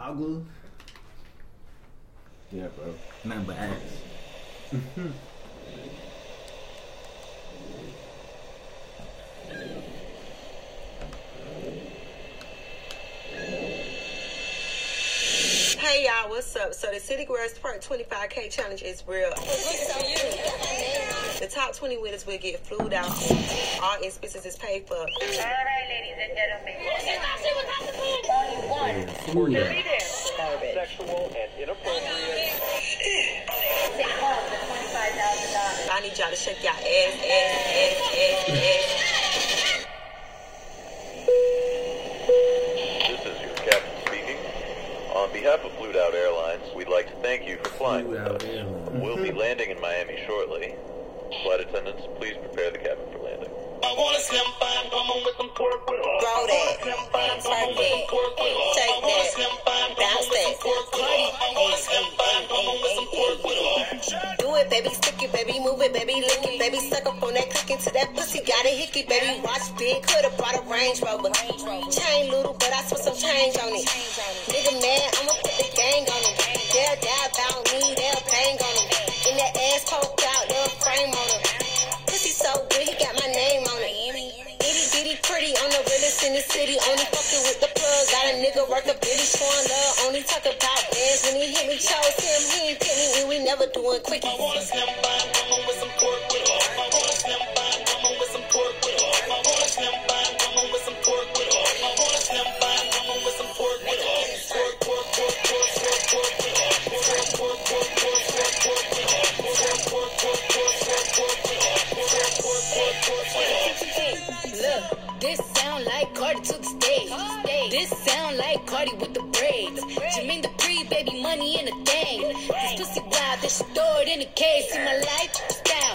Hot glue. Yeah, bro. Nothing but ass. Hey y'all, what's up? So the City Girls Part 25K challenge is real. The top 20 winners will get flued out. All expenses is paid for. All right, ladies and gentlemen. Yeah, food. Sexual and inappropriate. Take home the twenty-five thousand dollars. I need y'all to shake y'all ass, ass, ass, ass, ass. This is your captain speaking. On behalf of Flued Out Airlines, we'd like to thank you for flying with us. We'll be landing in Miami shortly. Flight attendants, please prepare the cabin for landing. I want a slim fine woman with some pork with her. Roll that. Slim fine Twerk woman with some pork with her. Shake I want a that. Bounce woman that. some pork with her. I want a slim fine woman with some pork with. Do it, baby, stick it, baby, move it, baby, lick it, baby, suck up on that cookie to that pussy, got a hickey, baby, watch big, coulda brought a Range Rover. Chain little, but I spent some change on it. Nigga mad, I'ma put the gang on him. They'll die about me, they'll bang on him. In that ass poked out, little frame on him. Pussy so good, he got my name on it. Itty bitty pretty on the realest in the city. Only fucking with the plug. Got a nigga worth a billy showing love. Only talk about bands when he hit me. Chose him, he ain't pick me, and we never doing quickies. I want a slim Cardi to the stage. This sound like Cardi with the braids. Jermaine the pre baby money in a thing. This pussy wild, this shit throw it in a case. See my lifestyle,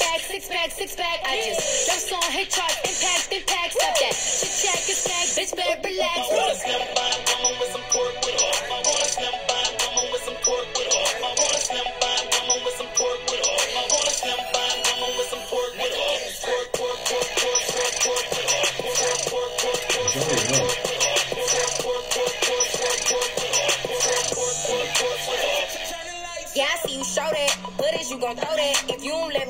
your six pack, six pack. I just drop song, hit charts, impact, impact. Stop that. Shit check, it's snack, bitch, better relax. I want a slim fine woman with some pork with her. I want a slim fine woman with some pork with her. I want a slim fine woman with some pork with her. I want a slim fine woman with some pork with her. Yeah, I see you show that, but is you gon' throw that? If you don't let me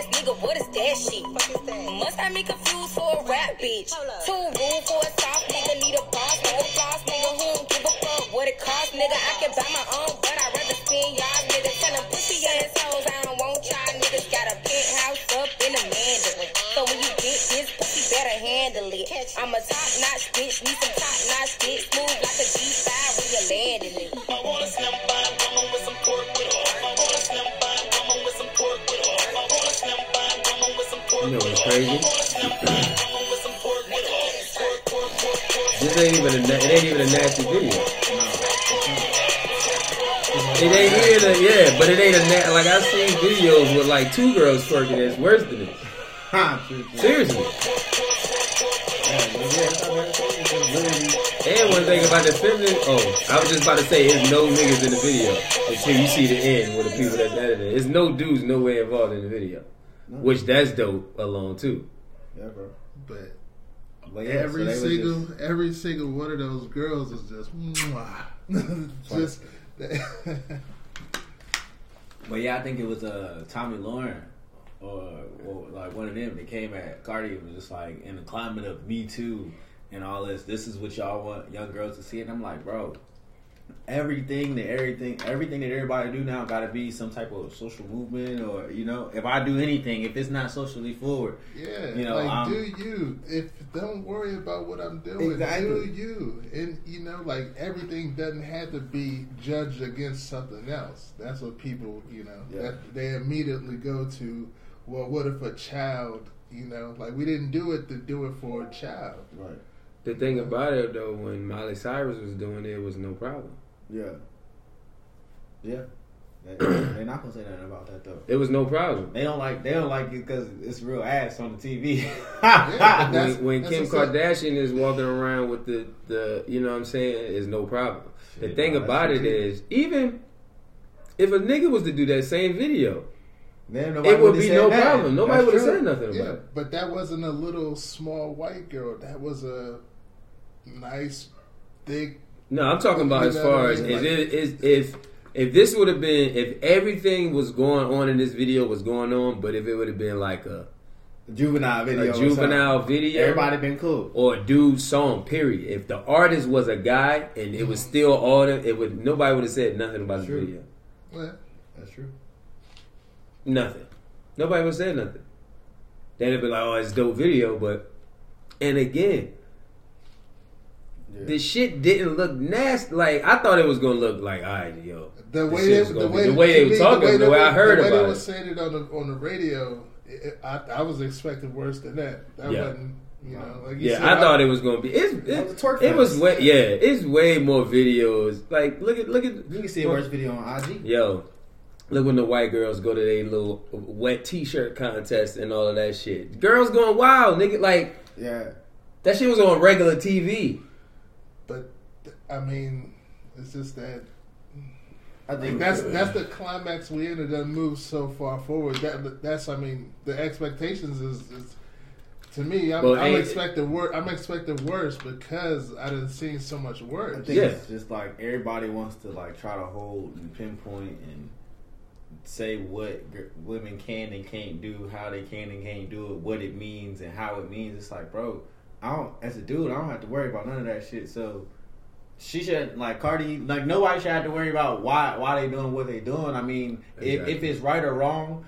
ass nigga, what is that shit? Must have me confused for a rap bitch. Too rude for a soft nigga, need a boss, no boss nigga who don't give a fuck what it costs, nigga. I can buy my own, but I'd rather spend y'all niggas. Tell them pussy assholes, I don't want y'all niggas. Got a penthouse up in the Mandarin. So when you get this pussy, better handle it. I'm a top notch bitch, need some top notch dick, Move like a G5 when you're landing it. Pork. This ain't even a it ain't even a nasty video. It ain't even a yeah, but it ain't a na- like I've seen videos with like two girls twerking that's worse than this. Seriously. And one thing about the feminine, oh, I was just about to say, there's no niggas in the video until you see the end with the people that's editing. There's no dudes nowhere involved in the video, which that's dope alone too. Yeah, bro. But But yeah, every so single just- every single one of those girls is just mwah. just But yeah, I think it was uh, Tomi Lahren or, or like one of them that came at Cardi and was just like in the climate of Me Too and all this. This is what y'all want young girls to see, and I'm like, bro, everything that everything everything that everybody do now got to be some type of social movement or you know, if I do anything, if it's not socially forward, yeah, you know, like um, do you? If don't worry about what I'm doing, Exactly. do you? And you know, like everything doesn't have to be judged against something else. That's what people, you know, Yeah. that they immediately go to. Well, what if a child? You know, like we didn't do it to do it for a child. right? The thing about it though, when Miley Cyrus was doing it, it was no problem. Yeah, yeah. They, they're not gonna say nothing about that though. It was no problem. They don't like they don't like it because it's real ass on the TV. but that's- when when Kim. Kardashian is walking around with the, the you know what I'm saying, is no problem. the thing nah, about it is even if a nigga was to do that same video, Then nobody it would be no that. problem. Nobody would have said nothing Yeah, about it. but that wasn't a little small white girl. That was a nice, thick. No, I'm talking about as far as mean? is Like- it is if if this would have been if everything was going on in this video was going on, but if it would have been like a Juvenile video. a juvenile video, Everybody been cool. or a dude song. Period. If the artist was a guy and it was still all them, it would nobody would have said nothing about the True. video. Well, That's true. Nothing. Nobody would say nothing. Then it'd be like, oh, it's a dope video, but and again, Yeah. the shit didn't look nasty. Like I thought it was gonna look like, all right, yo. the way shit they, was the way the way they were talking, the way I heard the way about they it. were saying it on the on the radio, it, I, I was expecting worse than that. That Yeah. wasn't, you know, like you Yeah, said, I thought it was gonna be. It's, That it, twerk it was fest. way, yeah. It's way more videos. Like look at look at You can see a worse video on IG. Yo, look when the white girls go to their little wet T-shirt contest and all of that shit. Girls going wild, nigga. Like Yeah. that shit was on regular TV. But I mean, it's just that I Like, that's that's the climax we ended up moved so far forward. That that's I mean the expectations is, is to me I'm, But I'm ain't- expecting wor- I'm expecting worse because I didn't see so much I worse. think Yeah. it's just like everybody wants to like try to hold and pinpoint and say what gr- women can and can't do, how they can and can't do it, what it means and how it means. It's like, bro, I don't as a dude, I don't have to worry about none of that shit. So she should like Cardi, like nobody should have to worry about why why they doing what they doing. I mean, if, Exactly. if it's right or wrong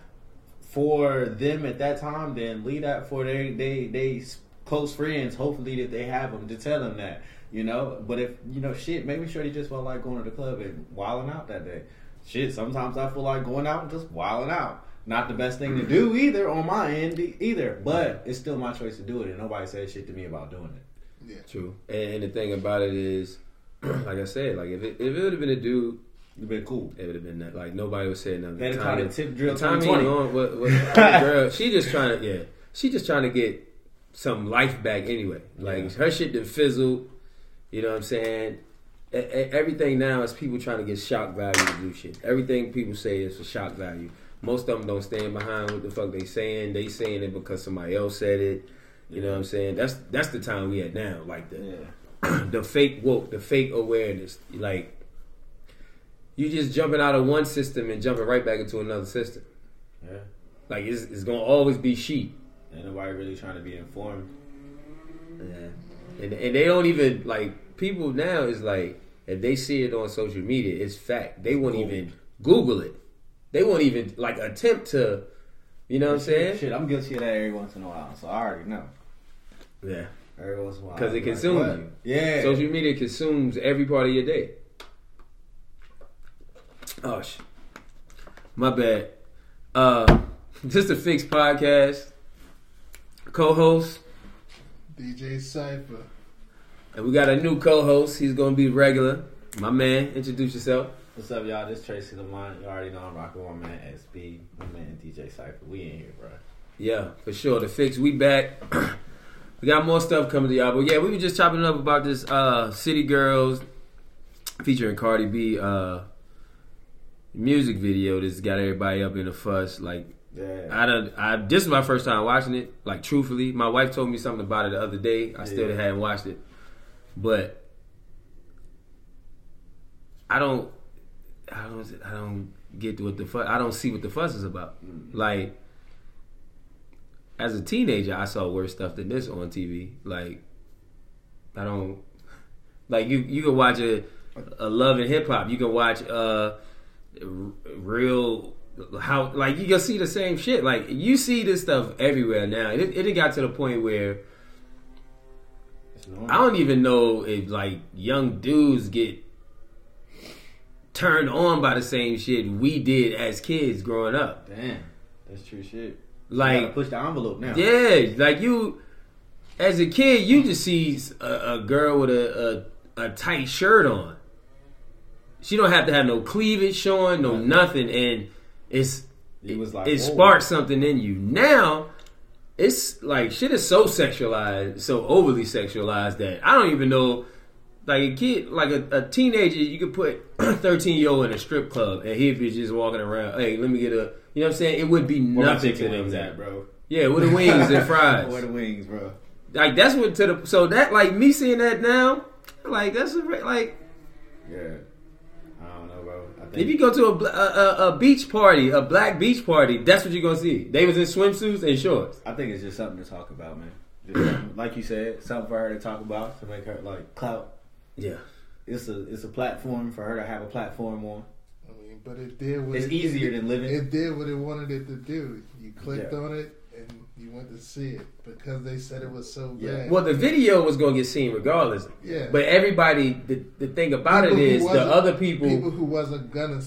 for them at that time, then leave that for they they they close friends. Hopefully that they have them to tell them that. You know, but if you know shit, maybe sure they just felt like going to the club and wilding out that day. Shit, sometimes I feel like going out and just wilding out. Not the best thing to do mm. either on my end either, but it's still my choice to do it, and nobody says shit to me about doing it. Yeah. True. And the thing about it is, like I said, like if it, if it would have been a dude, You've been cool. it would have been that. Like nobody would say nothing. They'd have called it tip drill Tommy 2020. on what, what, girl, she just trying to yeah, she just trying to get some life back anyway. Like Yeah. her shit done fizzled. You know what I'm saying? E- e- Everything now is people trying to get shock value to do shit. Everything people say is for shock value. Most of them don't stand behind what the fuck they saying. They saying it because somebody else said it. You know what I'm saying? That's that's the time we at now. Like the Yeah. The fake woke, the fake awareness. Like you just jumping out of one system and jumping right back into another system. Yeah. Like it's, it's gonna always be sheep. Ain't nobody really trying to be informed. Yeah. And and they don't even like people now is like if they see it on social media, it's fact. They won't even Google it. They won't even like attempt to you know what I'm saying? Shit, I'm guilty of that every once in a while, so I already know. Yeah. Every once in a while. 'Cause it consumes what? you. Yeah. Social media consumes every part of your day. Oh shit. My bad. Uh just a fixed podcast. Co-host. DJ Cipher. And we got a new co-host. He's gonna be regular. My man, introduce yourself. What's up, y'all? This Tracy Lamont. You already know I'm rocking with my man SB, my man DJ Cypher. We in here, bro. Yeah, for sure. The fix, we back. we got more stuff coming to y'all. But yeah, we were just chopping up about this uh City Girls featuring Cardi B uh music video that's got everybody up in a fuss. Like Yeah. I don't I this is my first time watching it. Like truthfully. My wife told me something about it the other day. I still Yeah. hadn't watched it. But I don't I don't I don't get what the fuss I don't see what the fuss is about. Like as a teenager I saw worse stuff than this on TV. Like I don't like you you can watch a a love and hip hop. You can watch uh real how like you can see the same shit. Like you see this stuff everywhere now. It it got to the point where. I don't even know if like young dudes get turned on by the same shit we did as kids growing up. Damn. That's true shit. Like push the envelope now. Yeah, like you, as a kid, you mm-hmm. just see a, a girl with a, a a tight shirt on. she don't have to have no cleavage showing, no nothing, and it's It was like it oh. whoa. sparks something in you. Now it's like shit is so sexualized, so overly sexualized that I don't even know. Like a kid, like a, a teenager, you could put thirteen year old in a strip club, and he be just walking around. Hey, let me get a. You know what I'm saying? It would be nothing to them. at, bro? Yeah, with the wings and fries. Where the wings, bro? Like that's what to the so that like me seeing that now, like that's a, like Yeah. I don't know, bro. I think if you go to a, a, a, a beach party, a black beach party, that's what you're gonna see. They was in swimsuits and shorts. I think it's just something to talk about, man. Just like you said, something for her to talk about to make her like clout. Yeah, It's a it's a platform for her to have a platform on. I mean, but it did what It's it, easier it, than living. It did what it wanted it to do. You clicked Yeah. on it and you went to see it because they said it was so Yeah. bad. Well, the video was gonna get seen regardless. Yeah. But everybody, the, the thing about People it the wasn't- other people. people who wasn't gonna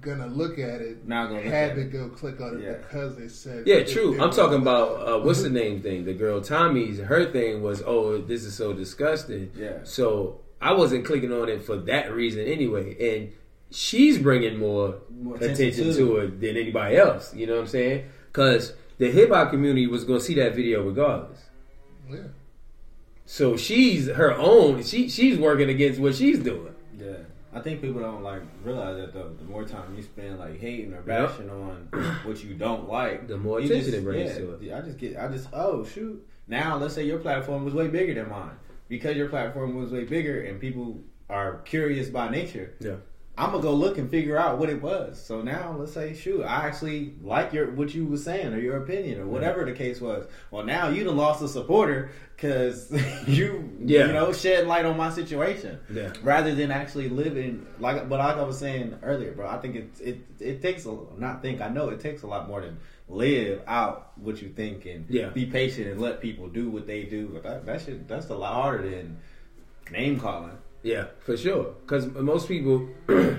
gonna look at it Not gonna look had to it. go click on it Yeah. because they said yeah, true. it I'm talking about uh, what's the name thing. The girl Tomi's her thing was, oh, this is so disgusting. Yeah. So I wasn't clicking on it for that reason anyway, and she's bringing more, More attention, attention to, to it than anybody else. You know what I'm saying? Because the hip hop community was going to see that video regardless. Yeah. So she's her own. She she's working against what she's doing. Yeah. I think people don't like realize that though. The more time you spend like hating or Yep. bashing on what you don't like, The more you attention just- it brings yeah, to it. I just get, I just, oh shoot. Now let's say your platform was way bigger than mine because your platform was way bigger and people are curious by nature. Yeah. I'm gonna go look and figure out what it was. So now let's say, shoot, I actually like your what you was saying or your opinion or whatever the case was. Well, now you done lost a supporter because you, Yeah. you know, shed light on my situation. Yeah. Rather than actually living like, but like I was saying earlier, bro, I think it it it takes a not think I know it takes a lot more than live out what you think and Yeah. be patient and let people do what they do. But that that shit that's a lot harder than name calling. Yeah, for sure. Because most people,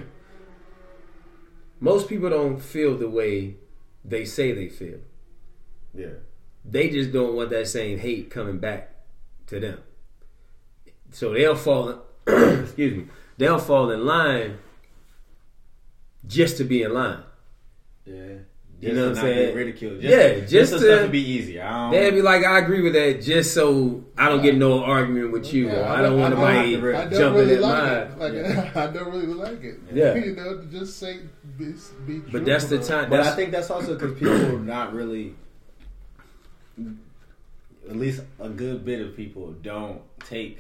most people don't feel the way they say they feel. Yeah. They just don't want that same hate coming back to them. So they'll fall. excuse me. They'll fall in line just to be in line. Yeah. You know what I'm saying? Get ridiculed. Just, Yeah, just, just so to- stuff to be easy. I don't, They'd be like, "I agree with that," just so I don't get no argument with you. or I don't want nobody I jumping really in like mine. it. Like I don't really like it. Yeah. you know, to just say be, be But that's the truthful. time. But I think that's also because people are not really, at least a good bit of people don't take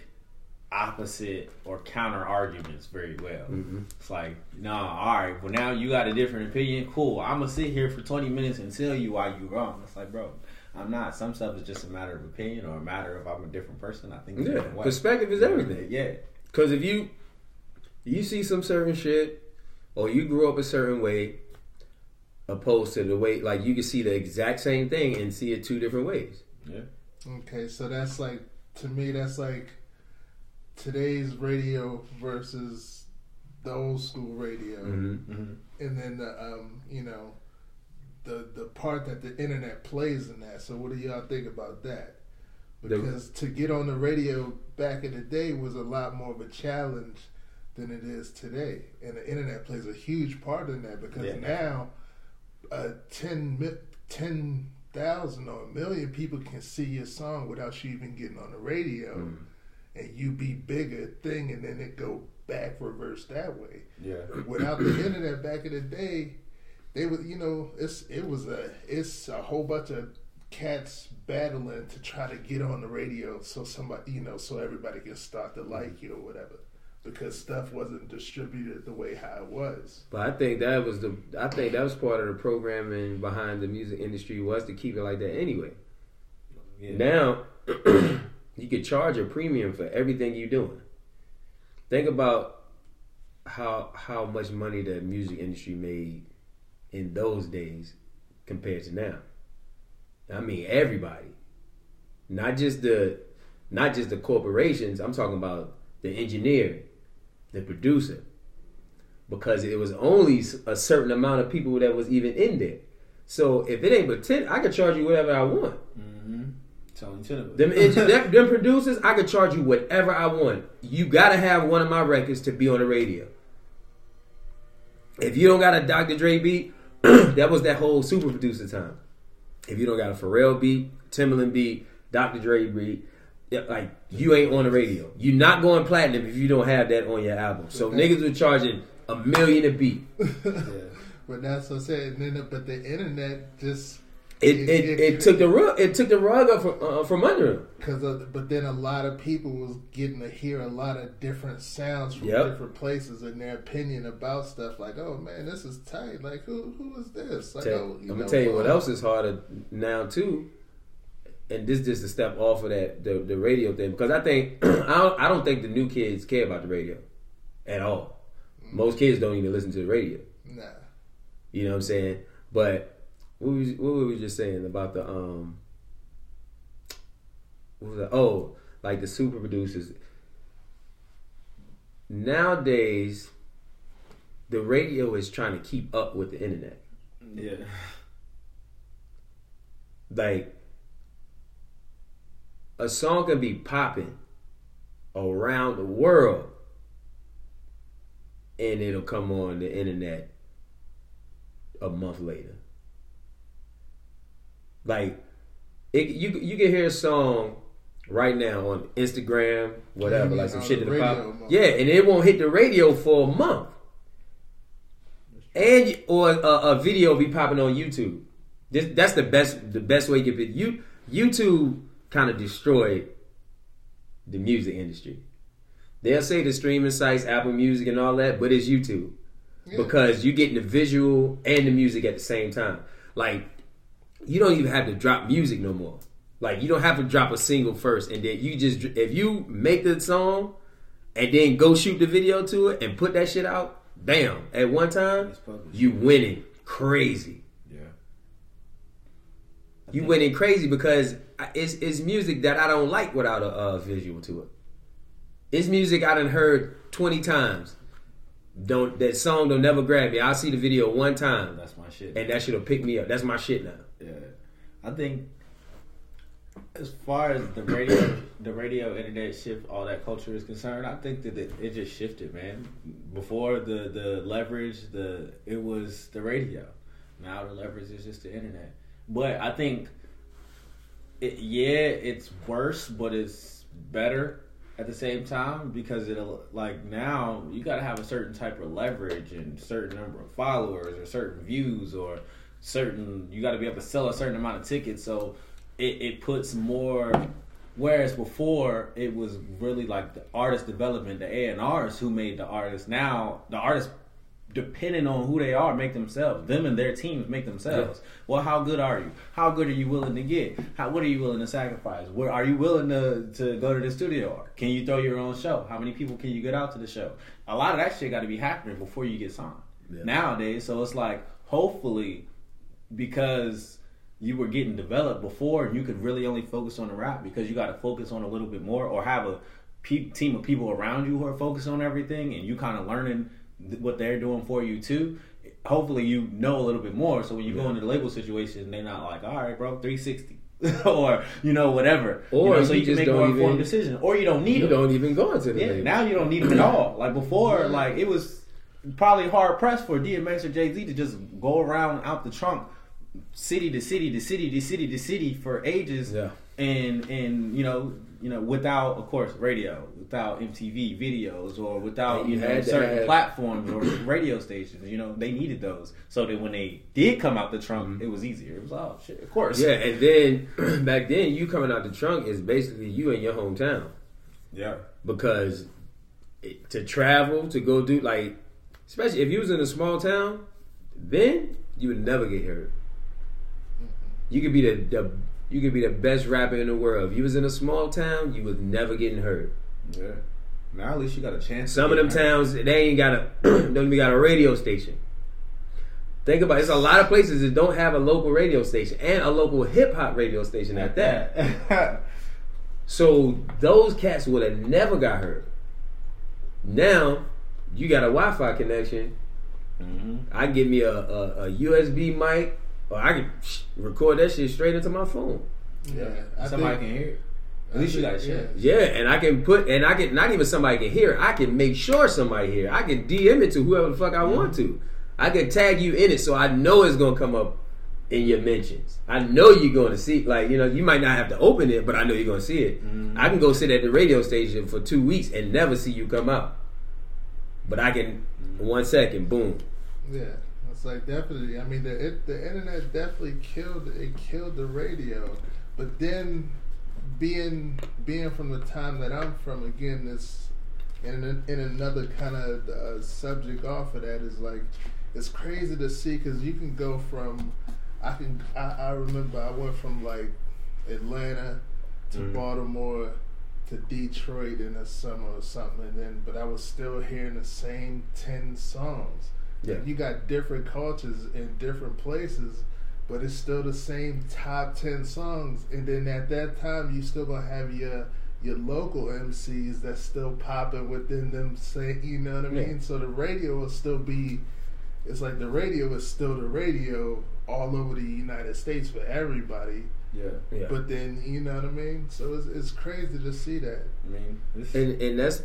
opposite or counter arguments very well. Mm-hmm. It's like, nah, all right, well now you got a different opinion. Cool, I'm gonna sit here for 20 minutes and tell you why you wrong. It's like, bro, I'm not. Some stuff is just a matter of opinion or a matter of I'm a different person. I think. yeah, way. perspective is everything. Yeah, Because if you you see some certain shit, or you grew up a certain way, opposed to the way like you can see the exact same thing and see it two different ways. yeah. Okay, so that's like to me that's like today's radio versus the old school radio, Mm-hmm. and then the um, you know the the part that the internet plays in that. So what do y'all think about that? The- Because to get on the radio back in the day was a lot more of a challenge than it is today, and the internet plays a huge part in that because Yeah. now uh, 10 mi- 10,000 or a million people can see your song without you even getting on the radio Mm. And you be bigger thing and then it go back reverse that way Yeah. without the internet back in the day they would you know it's it was a it's a whole bunch of cats battling to try to get on the radio so somebody you know so everybody can start to like you or whatever because stuff wasn't distributed the way how it was But I think that was the I think that was part of the programming behind the music industry was to keep it like that anyway. Yeah. Now you could charge a premium for everything you're doing. Think about how how much money the music industry made in those days compared to now. I mean everybody. Not just the not just the corporations, I'm talking about the engineer, the producer. Because it was only a certain amount of people that was even in there. So if it ain't but ten, I could charge you whatever I want. Mm-hmm. Tony Tennant. Them, them, them producers, I could charge you whatever I want. You gotta have one of my records to be on the radio. If you don't got a Dr. Dre beat, that was that whole super producer time. If you don't got a Pharrell beat, Timbaland beat, Dr. Dre beat, like you ain't on the radio. You're not going platinum if you don't have that on your album. So niggas were charging a million a beat. But that's what I said. And then, but the internet just It it, it, took the rug it took the rug up from uh, from under him. because but then a lot of people was getting to hear a lot of different sounds from Yep. different places and their opinion about stuff. Like, oh man, this is tight. Like, who who is this? Like, Tell- oh, I'm know, gonna tell you what else is harder now too, and this just a step off of that the, the radio thing because I think I don't I don't think the new kids care about the radio at all. Most kids don't even listen to the radio. Nah, You know what I'm saying? But what was what were we just saying about the um what was that? Oh, like the super producers. Nowadays the radio is trying to keep up with the internet. Yeah. Like a song can be popping around the world and it'll come on the internet a month later. Like it, you you can hear a song right now on Instagram, whatever, Yeah, like some shit in the pop. Yeah, and it won't hit the radio for a month. And or a, a video be popping on YouTube. This, that's the best the best way you can put you YouTube kind of destroyed the music industry. They'll say the streaming sites, Apple Music and all that, but it's YouTube. Because you're getting the visual and the music at the same time. Like you don't even have to drop music no more. Like you don't have to drop a single first and then you just if you make the song and then go shoot the video to it and put that shit out, bam, at one time, you winning crazy. Yeah. You winning crazy because it's it's music that I don't like without a, uh visual to it. It's music I done heard twenty times. Don't that song don't never grab me. I'll see the video one time That's my shit. and that shit'll pick me up. That's my shit now. Yeah, I think as far as the radio, the radio, internet shift, all that culture is concerned, I think that it, it just shifted, man. Before the the leverage, the it was the radio. Now the leverage is just the internet. But I think, it, yeah, it's worse, but it's better at the same time because it'll like now you got to have a certain type of leverage and certain number of followers or certain views or certain you got to be able to sell a certain amount of tickets. So it, it puts more whereas before it was really like the artist development the A&Rs who made the artists. Now the artists depending on who they are make themselves. Them and their teams make themselves. Well how good are you? How good are you willing to get? How what are you willing to sacrifice? Where are you willing to to go to the studio? Can you throw your own show? How many people can you get out to the show? A lot of that shit got to be happening before you get signed. Nowadays so it's like hopefully because you were getting developed before and you could really only focus on the rap because you got to focus on a little bit more or have a pe- team of people around you who are focused on everything and you kind of learning th- what they're doing for you too hopefully you know a little bit more so when you go into the label situation they're not like all right bro 360 or you know whatever Or you know, so you you can make more informed decision or you don't need You them. don't even go into the Yeah, label. now you don't need them at all. Like before, like it was probably hard pressed for DMX or Jay Z to just go around out the trunk, city to city to city to city to city for ages. Yeah. And and you know you know without of course radio, without MTV videos, or without you you know certain have- platforms or radio stations. You know they needed those so that when they did come out the trunk, Mm-hmm. it was easier. It was oh shit, of course. Yeah, and then back then you coming out the trunk is basically you in your hometown yeah. because it, to travel to go do like, especially if you was in a small town, then you would never get hurt. You could be the, the you could be the best rapper in the world. If you was in a small town, you was never getting hurt. Yeah. Now at least you got a chance. Some of them towns they ain't got a don't even got a radio station. Think about it. It's a lot of places that don't have a local radio station and a local hip hop radio station at that. So those cats would have never got hurt. Now you got a Wi-Fi connection. Mm-hmm. I give me a, a, a USB mic, or I can record that shit straight into my phone. Yeah, I Somebody think, can hear it. At least you got a yeah. Yeah, and I can put, and I can not even somebody can hear. it. I can make sure somebody hear. it. I can DM it to whoever the fuck I want to. I can tag you in it, so I know it's gonna come up in your mentions. I know you're going to see. Like you know, you might not have to open it, but I know you're gonna see it. Mm-hmm. I can go sit at the radio station for two weeks and never see you come out. But I can mm-hmm. one second, boom. Yeah, it's like definitely. I mean, the it, the internet definitely killed it. Killed the radio, but then being being from the time that I'm from, again, this in in another kind of uh, subject off of that is like it's crazy to see because you can go from I can I, I remember I went from like Atlanta to Mhm. Baltimore to Detroit in the summer or something, and then but I was still hearing the same ten songs. Yeah. You got different cultures in different places, but it's still the same top ten songs. And then at that time, you still gonna have your your local MCs that's still popping within them. Say, you know what I Yeah. mean? So the radio will still be. It's like the radio is still the radio all over the United States for everybody. Yeah. Yeah. But then you know what I mean. So it's it's crazy to see that. I mean, and and that's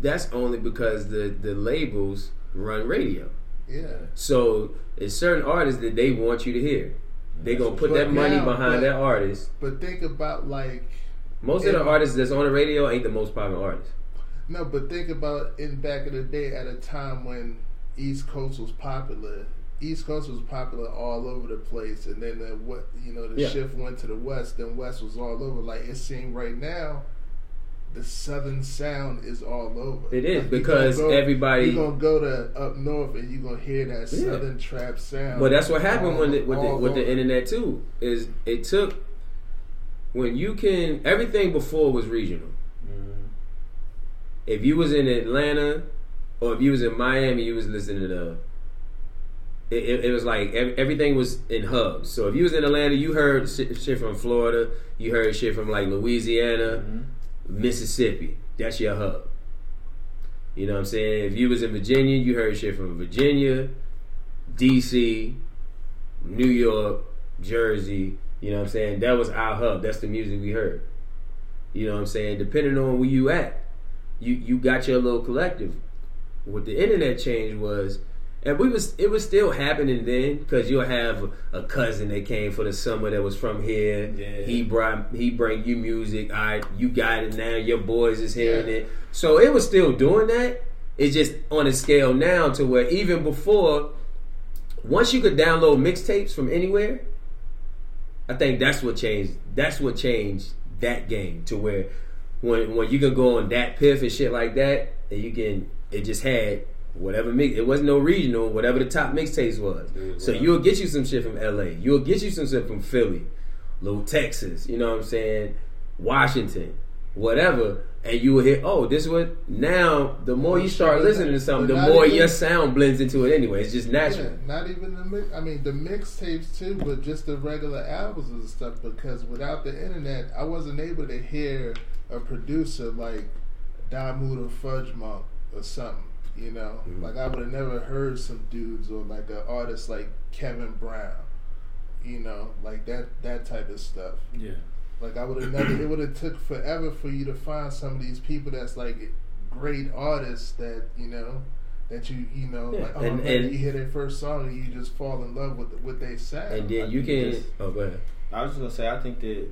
that's only because the the labels run radio. Yeah. So it's certain artists that they want you to hear. They gonna put But that money now- behind but- that artist. But think about like Most of the artists that's on the radio ain't the most popular artists. No, but think about in back in the day at a time when East Coast was popular. East Coast was popular all over the place, and then the, what you know the Yeah. shift went to the West. Then West was all over. Like it seemed right now, the Southern sound is all over. It is, Like, because gonna go- everybody- you're gonna go to up north and you're gonna hear that Yeah. Southern trap sound. Well, that's what happened all- when the, with the with the internet too. Is it took when you can everything before was regional. Mhm. If you was in Atlanta or if you was in Miami, you was listening to. It, it, it was like ev- everything was in hubs. So if you was in Atlanta, you heard shit, shit from Florida. You heard shit from like Louisiana, Mississippi. That's your hub. You know what I'm saying? If you was in Virginia, you heard shit from Virginia, DC, New York, Jersey. You know what I'm saying? That was our hub. That's the music we heard. You know what I'm saying? Depending on where you at, you you got your little collective. What the internet change was, and we was it was still happening then because you'll have a cousin that came for the summer that was from here. Yeah. He brought he bring you music. All right, you got it now. Your boys is hearing Yeah. it. So it was still doing that. It's just on a scale now to where even before, once you could download mixtapes from anywhere, I think that's what changed. That's what changed that game to where when when you can go on DatPiff and shit like that, and you can it just had whatever mix. It wasn't no regional, whatever the top mixtapes was. Yeah, so you'll get you some shit from L.A. You'll get you some shit from Philly, little Texas. You know what I'm saying? Washington, whatever. And you will hear, oh, this what now. The more you start listening to something, the more even- your sound blends into it anyway. It's just natural. Yeah, not even the mix. I mean, the mixtapes too, but just the regular albums and stuff. Because without the internet, I wasn't able to hear a producer like Damuda Fudge Monk or something. You know, mm-hmm. like I would have never heard some dudes or like an artist like Kevin Brown. You know, like that that type of stuff. Yeah. Like I would have never. It would have took forever for you to find some of these people that's like great artists that you know that you you know Yeah, like oh and- and- you hear their first song and you just fall in love with what they sound. And then you I think can. this- Oh, go ahead. I was just gonna say, I think that,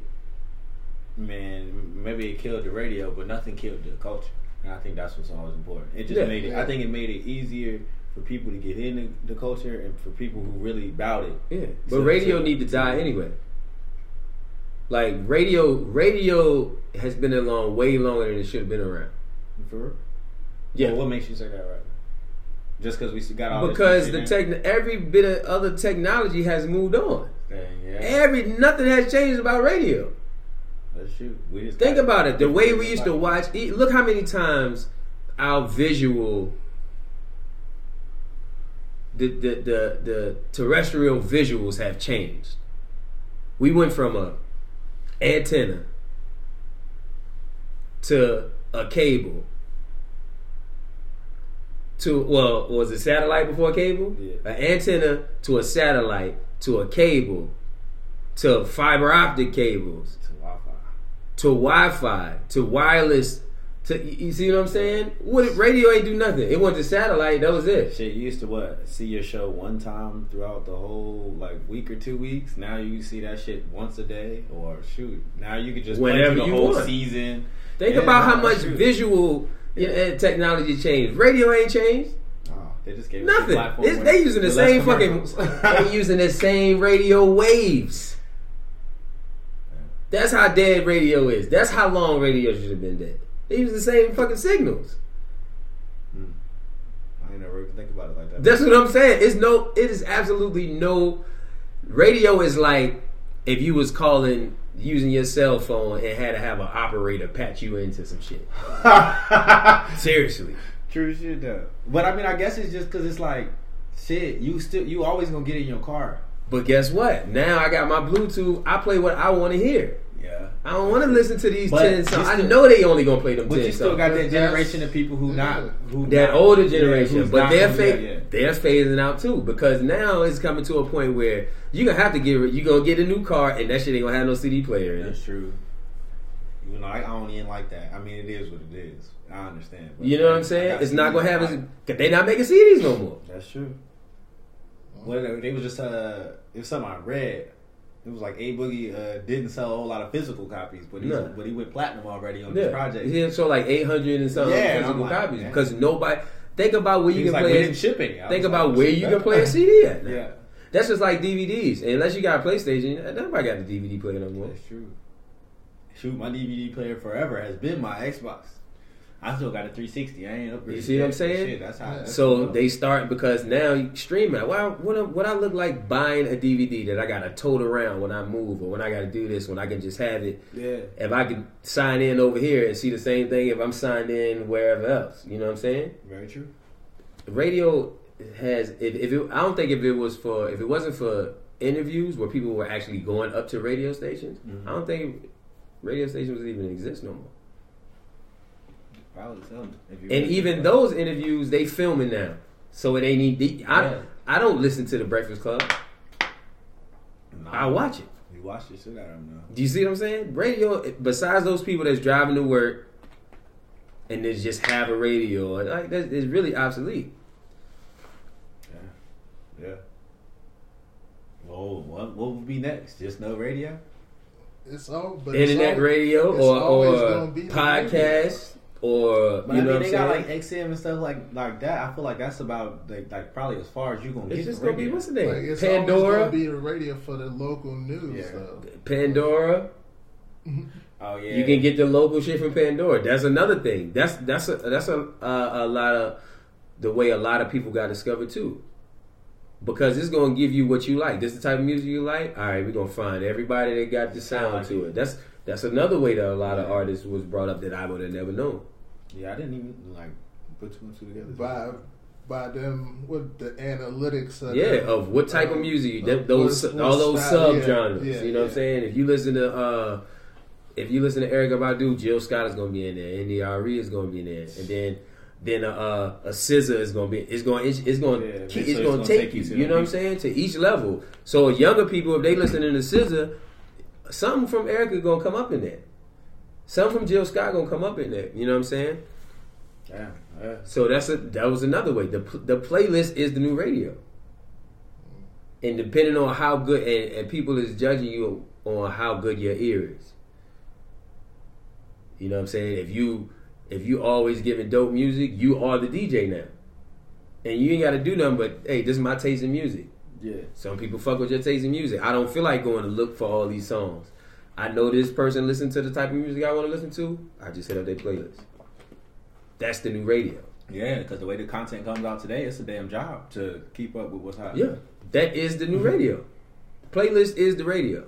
man, maybe it killed the radio, but nothing killed the culture, and I think that's what's always important. It just Yeah. made it. Yeah. I think it made it easier for people to get into the culture and for people who really about it. Yeah, but radio so- need to die anyway. Like radio, radio has been along way longer than it should have been around. For real? Yeah, Well, what makes you say that, right? Just because we got all because this the tech, every bit of other technology has moved on. Dang, yeah, Every nothing has changed about radio. let's shoot. We just Think about it. The way we used to watch. Look how many times our visual, the the the, the terrestrial visuals have changed. We went from a antenna to a cable to well was it satellite before cable? Yeah. An antenna to a satellite to a cable to fiber optic cables to Wi-Fi. to wireless To, you see what I'm saying? What radio ain't do nothing. It went to satellite. That was it. Shit, you used to what? See your show one time throughout the whole like week or two weeks. Now you see that shit once a day, or shoot, now you could just play Whenever the whole want. season. Think Yeah, about how much shoot. visual yeah, technology changed. Radio ain't changed. Oh, they just gave Nothing. platform they using the less same fucking. they using the same radio waves. That's how dead radio is. That's how long radio should have been dead. They use the same fucking signals. Hmm. I ain't never even think about it like that. That's what I'm saying. It's no. It is absolutely no. Radio is like if you was calling using your cell phone and had to have an operator patch you into some shit. Seriously. True shit though. But I mean, I guess it's just because it's like shit. You still you always gonna get in your car. But guess what? Now I got my Bluetooth. I play what I want to hear. Yeah. I don't want to listen to these But ten songs. I know they only gonna play them But ten you still songs. got that generation of people who not who that not- older generation, who's but they're fa- yeah, yeah. they're phasing out too because now it's coming to a point where you gonna have to get you gonna get a new car and that shit ain't gonna have no CD player in it. That's true. You know, I, I don't even like that. I mean, it is what it is. I understand. but You know what I'm saying? It's not gonna CDs. have as they not making CDs no more. That's true. Well, they- they was just uh, it was something I read. It was like A Boogie uh, didn't sell a whole lot of physical copies, but No. but he went platinum already on Yeah, this project. he had so like eight hundred and something Yeah, physical like, copies because nobody think about where He you can like, play. we a- didn't ship any. Think about like, where you can play a CD at. now. Yeah, That's just like DVDs. Unless you got a PlayStation, nobody got a DVD player no more. that's true. Shoot, my DVD player forever has been my Xbox. I still got a 360. I ain't upgraded. You see what I'm saying? Shit, that's how. That's So they start because now streaming. stream. Well, what I- what I look like buying a DVD that I got to tote around when I move or when I got to do this when I can just have it. yeah. If I can sign in over here and see the same thing if I'm signed in wherever else, you know what I'm saying? Very true. radio has if, if it, I don't think if it was for if it wasn't for interviews where people were actually going up to radio stations, Mhm. I don't think radio stations would even exist no more. Probably so. If And even think those interviews they filming now, so it ain't need. I Yeah. I don't listen to the Breakfast Club. Nah. I watch it. You watch the shit out of them now. Do you see what I'm saying? Radio. Besides those people that's driving to work, and they just have a radio, like that's it's really obsolete. Yeah. Yeah. Well, what what would be next? Just no radio? It's all, but it's Internet all- radio it's or always or gonna be the podcast or But you I know mean, what they I'm got saying? like XM and stuff like like that. I feel like that's about like, like probably as far as you are gonna it's get. just gonna be radio. what's the name? Like, it's Pandora, gonna be the radio for the local news. Yeah. Though. Pandora. Oh yeah, You can get the local shit from Pandora. That's another thing. That's that's a that's a uh, a lot of the way a lot of people got discovered too. Because it's gonna give you what you like. This is the type of music you like. All right, we're gonna find everybody that got the sound to it. That's that's another way that a lot of artists was brought up that I would have never known. Yeah, I didn't even like put two and two together. by by them with the analytics. Of Yeah, them, of what type of um, music, of that, those what- all those style- sub yeah, genres. yeah, you know what I'm saying? If you listen to uh if you listen to Erykah Badu, Jill Scott is gonna be in there, NDRE is gonna be in there, and then then uh, a SZA is gonna be it's going it's, it's going Yeah, to eventually it's it's going gonna take take you. you to You the know what I'm saying? To each level. So younger people, if they listening to SZA, something from Erykah gonna come up in there. Something from Jill Scott gonna come up in there. You know what I'm saying? yeah, yeah. So that's a that was another way. The the playlist is the new radio, and depending on how good and, and people is judging you on how good your ear is. You know what I'm saying? If you if you always giving dope music, you are the DJ now, and you ain't got to do nothing but hey, this is my taste in music. Yeah. Some people fuck with your taste in music. I don't feel like going to look for all these songs. I know this person listen to the type of music I want to listen to. I just hit up their playlist. That's the new radio. Yeah, because the way the content comes out today, it's a damn job to keep up with what's hot. Yeah, that is the new radio. Playlist is the radio.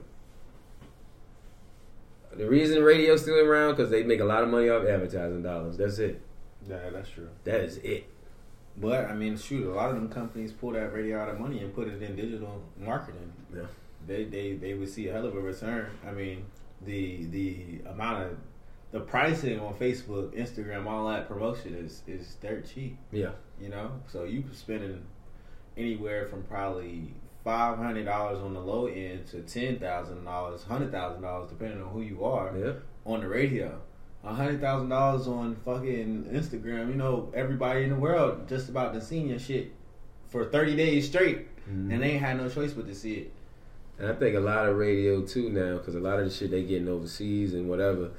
The reason radio's still around because they make a lot of money off advertising dollars. That's it. yeah, that's true. That is it. But I mean, shoot, a lot of them companies pull that radio out of money and put it in digital marketing. Yeah. They they they would see a hell of a return. I mean, the the amount of the pricing on Facebook, Instagram, all that promotion is is dirt cheap. Yeah. You know, so you spending anywhere from probably five hundred dollars on the low end to ten thousand dollars, hundred thousand dollars, depending on who you are Yeah. on the radio. a hundred thousand dollars on fucking Instagram. You know, everybody in the world just about to see your shit for thirty days straight, Mm-hmm. and they ain't had no choice but to see it. And I think a lot of radio too now, because a lot of the shit they getting overseas and whatever,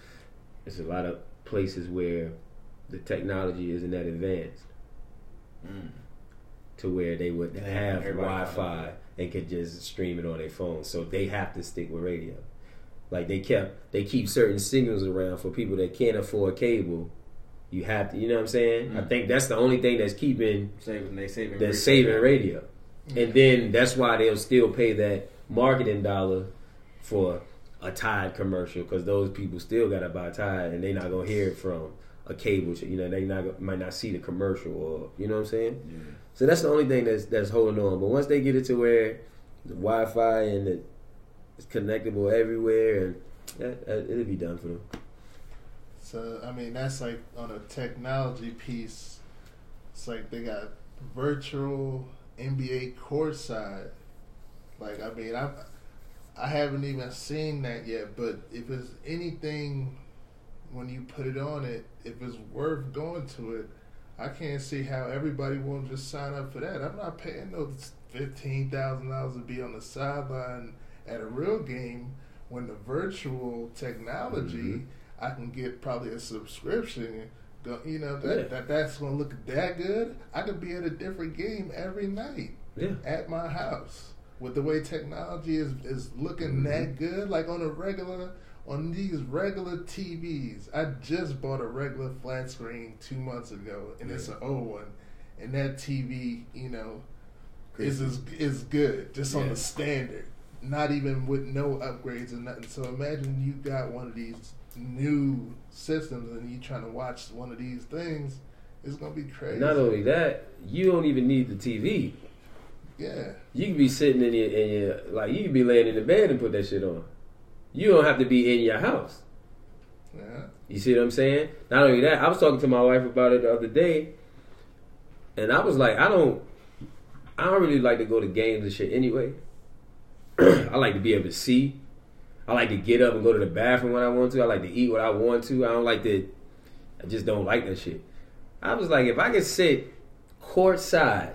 it's a lot of places where the technology isn't that advanced to where they would Yeah, have Wi-Fi and could just stream it on their phone. So they have to stick with radio. Like they kept, they keep certain signals around for people that can't afford cable. You have to, you know what I'm saying? I Mm. think that's the only thing that's keeping Saving, they saving. they're radio. saving radio. And then that's why they'll still pay that marketing dollar for a Tide commercial because those people still got to buy Tide and they're not going to hear it from a cable. You know, they not might not see the commercial or, you know what I'm saying? So that's the only thing that's that's holding on. But once they get it to where the Wi Fi and it, it's connectable everywhere, and that, that, it'll be done for them. So I mean, that's like on a technology piece. It's like they got virtual NBA courtside. Like I mean, I I haven't even seen that yet. But if it's anything, when you put it on it, if it's worth going to it, I can't see how everybody won't just sign up for that. I'm not paying no fifteen thousand dollars to be on the sideline at a real game when the virtual technology, mm-hmm. I can get probably a subscription. You know that, Yeah. that that's gonna look that good. I could be at a different game every night Yeah. at my house with the way technology is is looking mm-hmm. that good. Like on a regular on these regular TVs, I just bought a regular flat screen two months ago, and it's an old one, and that TV, you know, is is is good just on the standard, not even with no upgrades and nothing. So imagine you got one of these new systems and you trying to watch one of these things. It's gonna be crazy. Not only that, you don't even need the TV. Yeah. You can be sitting in your, in your like you can be laying in the bed and put that shit on. You don't have to be in your house. Yeah. You see what I'm saying? Not only that, I was talking to my wife about it the other day, and I was like, I don't, I don't really like to go to games and shit anyway. I like to be able to see. I like to get up and go to the bathroom when I want to. I like to eat what I want to. I don't like to. I just don't like that shit. I was like, if I could sit courtside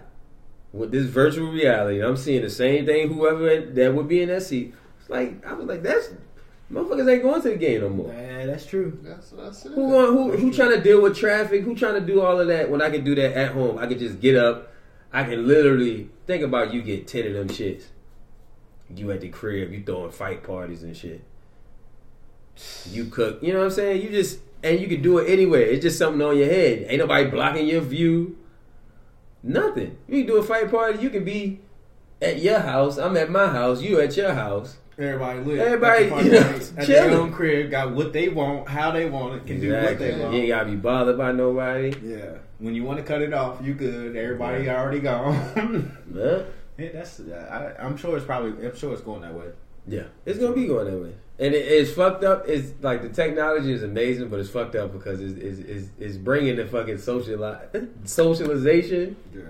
with this virtual reality, I'm seeing the same thing. Whoever that would be in that seat, it's like I was like, that's motherfuckers ain't going to the game no more. Yeah, that's true. That's what I said. Who going, who who trying to deal with traffic? Who trying to do all of that when I can do that at home? I can just get up. I can literally think about you get ten of them shits. You at the crib, you throwing fight parties and shit. You cook, you know what I'm saying? You just and you can do it anywhere. It's just something on your head. Ain't nobody blocking your view. Nothing. You can do a fight party. You can be at your house. I'm at my house. You at your house. Everybody lit. Everybody, you know, at chilling. their own crib, got what they want, how they want it, can do what they You want. ain't gotta be bothered by nobody. Yeah. When you want to cut it off, you good. Everybody already gone. Huh? yeah, that's. I, I'm sure it's probably. I'm sure it's going that way. Yeah, it's gonna be going that way, and it, it's fucked up. It's like the technology is amazing, but it's fucked up because it's it's, it's, it's bringing the fucking social socialization. Yeah.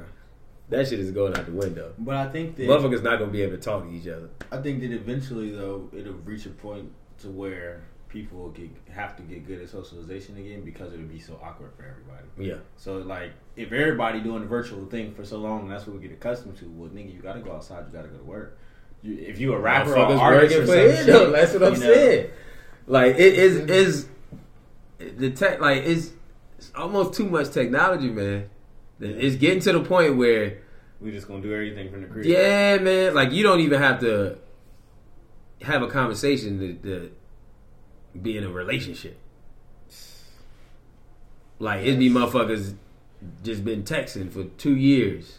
That shit is going out the window. But I think that Motherfuckers not gonna be able to talk to each other. I think that eventually though it'll reach a point to where people will get have to get good at socialization again because it'll be so awkward for everybody. Yeah, So like if everybody doing the virtual thing for so long, and that's what we get accustomed to. Well, nigga, you gotta go outside. You gotta go to work. You, if you a rapper or artist or for some it. shit. That's what I'm you know, saying. Like it is is the tech. Like it's, it's almost too much technology, man. It's getting to the point where We just gonna do everything from the crib. Yeah, man. Like you don't even have to have a conversation to, to be in a relationship. Like it be motherfuckers just been texting for two years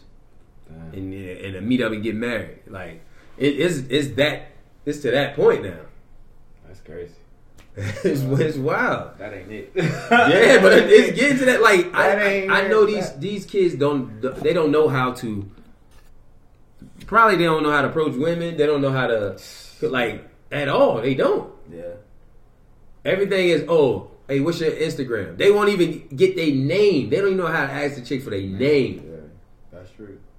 Damn. and and to meet up and get married. Like it is it's that it's to that point now. That's crazy. it's, it's wild. That ain't it. Yeah, but it- it's getting to that. Like That I, I, I know these That- these kids don't they don't know how to. Probably they don't know how to approach women. They don't know how to like at all. They don't. yeah. Everything is oh hey what's your Instagram? They won't even get their name. They don't even know how to ask the chick for their name.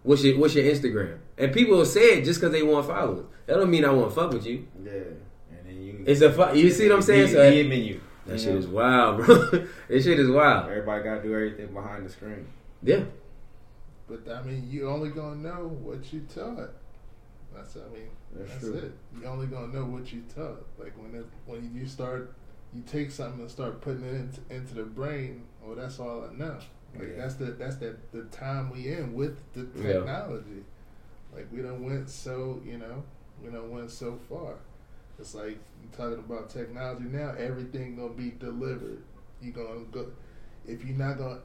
Yeah. That's true. What's your what's your Instagram? And people will say it just because they want followers. That don't mean I want to fuck with you. Yeah. And then you. It's a fu- you see what I'm saying? Media, So media menu. That You shit know? is wild, bro. that shit is wild. Everybody got to do everything behind the screen. Yeah. But I mean, you only gonna know what you taught. That's I mean, That's that's, true. it. You only gonna know what you taught. Like when it, when you start, you take something and start putting it into, into the brain. Well, that's all I know. Like Yeah. that's the that's the the time we in with the Yeah. technology. Like we don't went so you know we don't went so far. It's like you talking about technology now. Everything gonna be delivered. You gonna go if you're not gonna.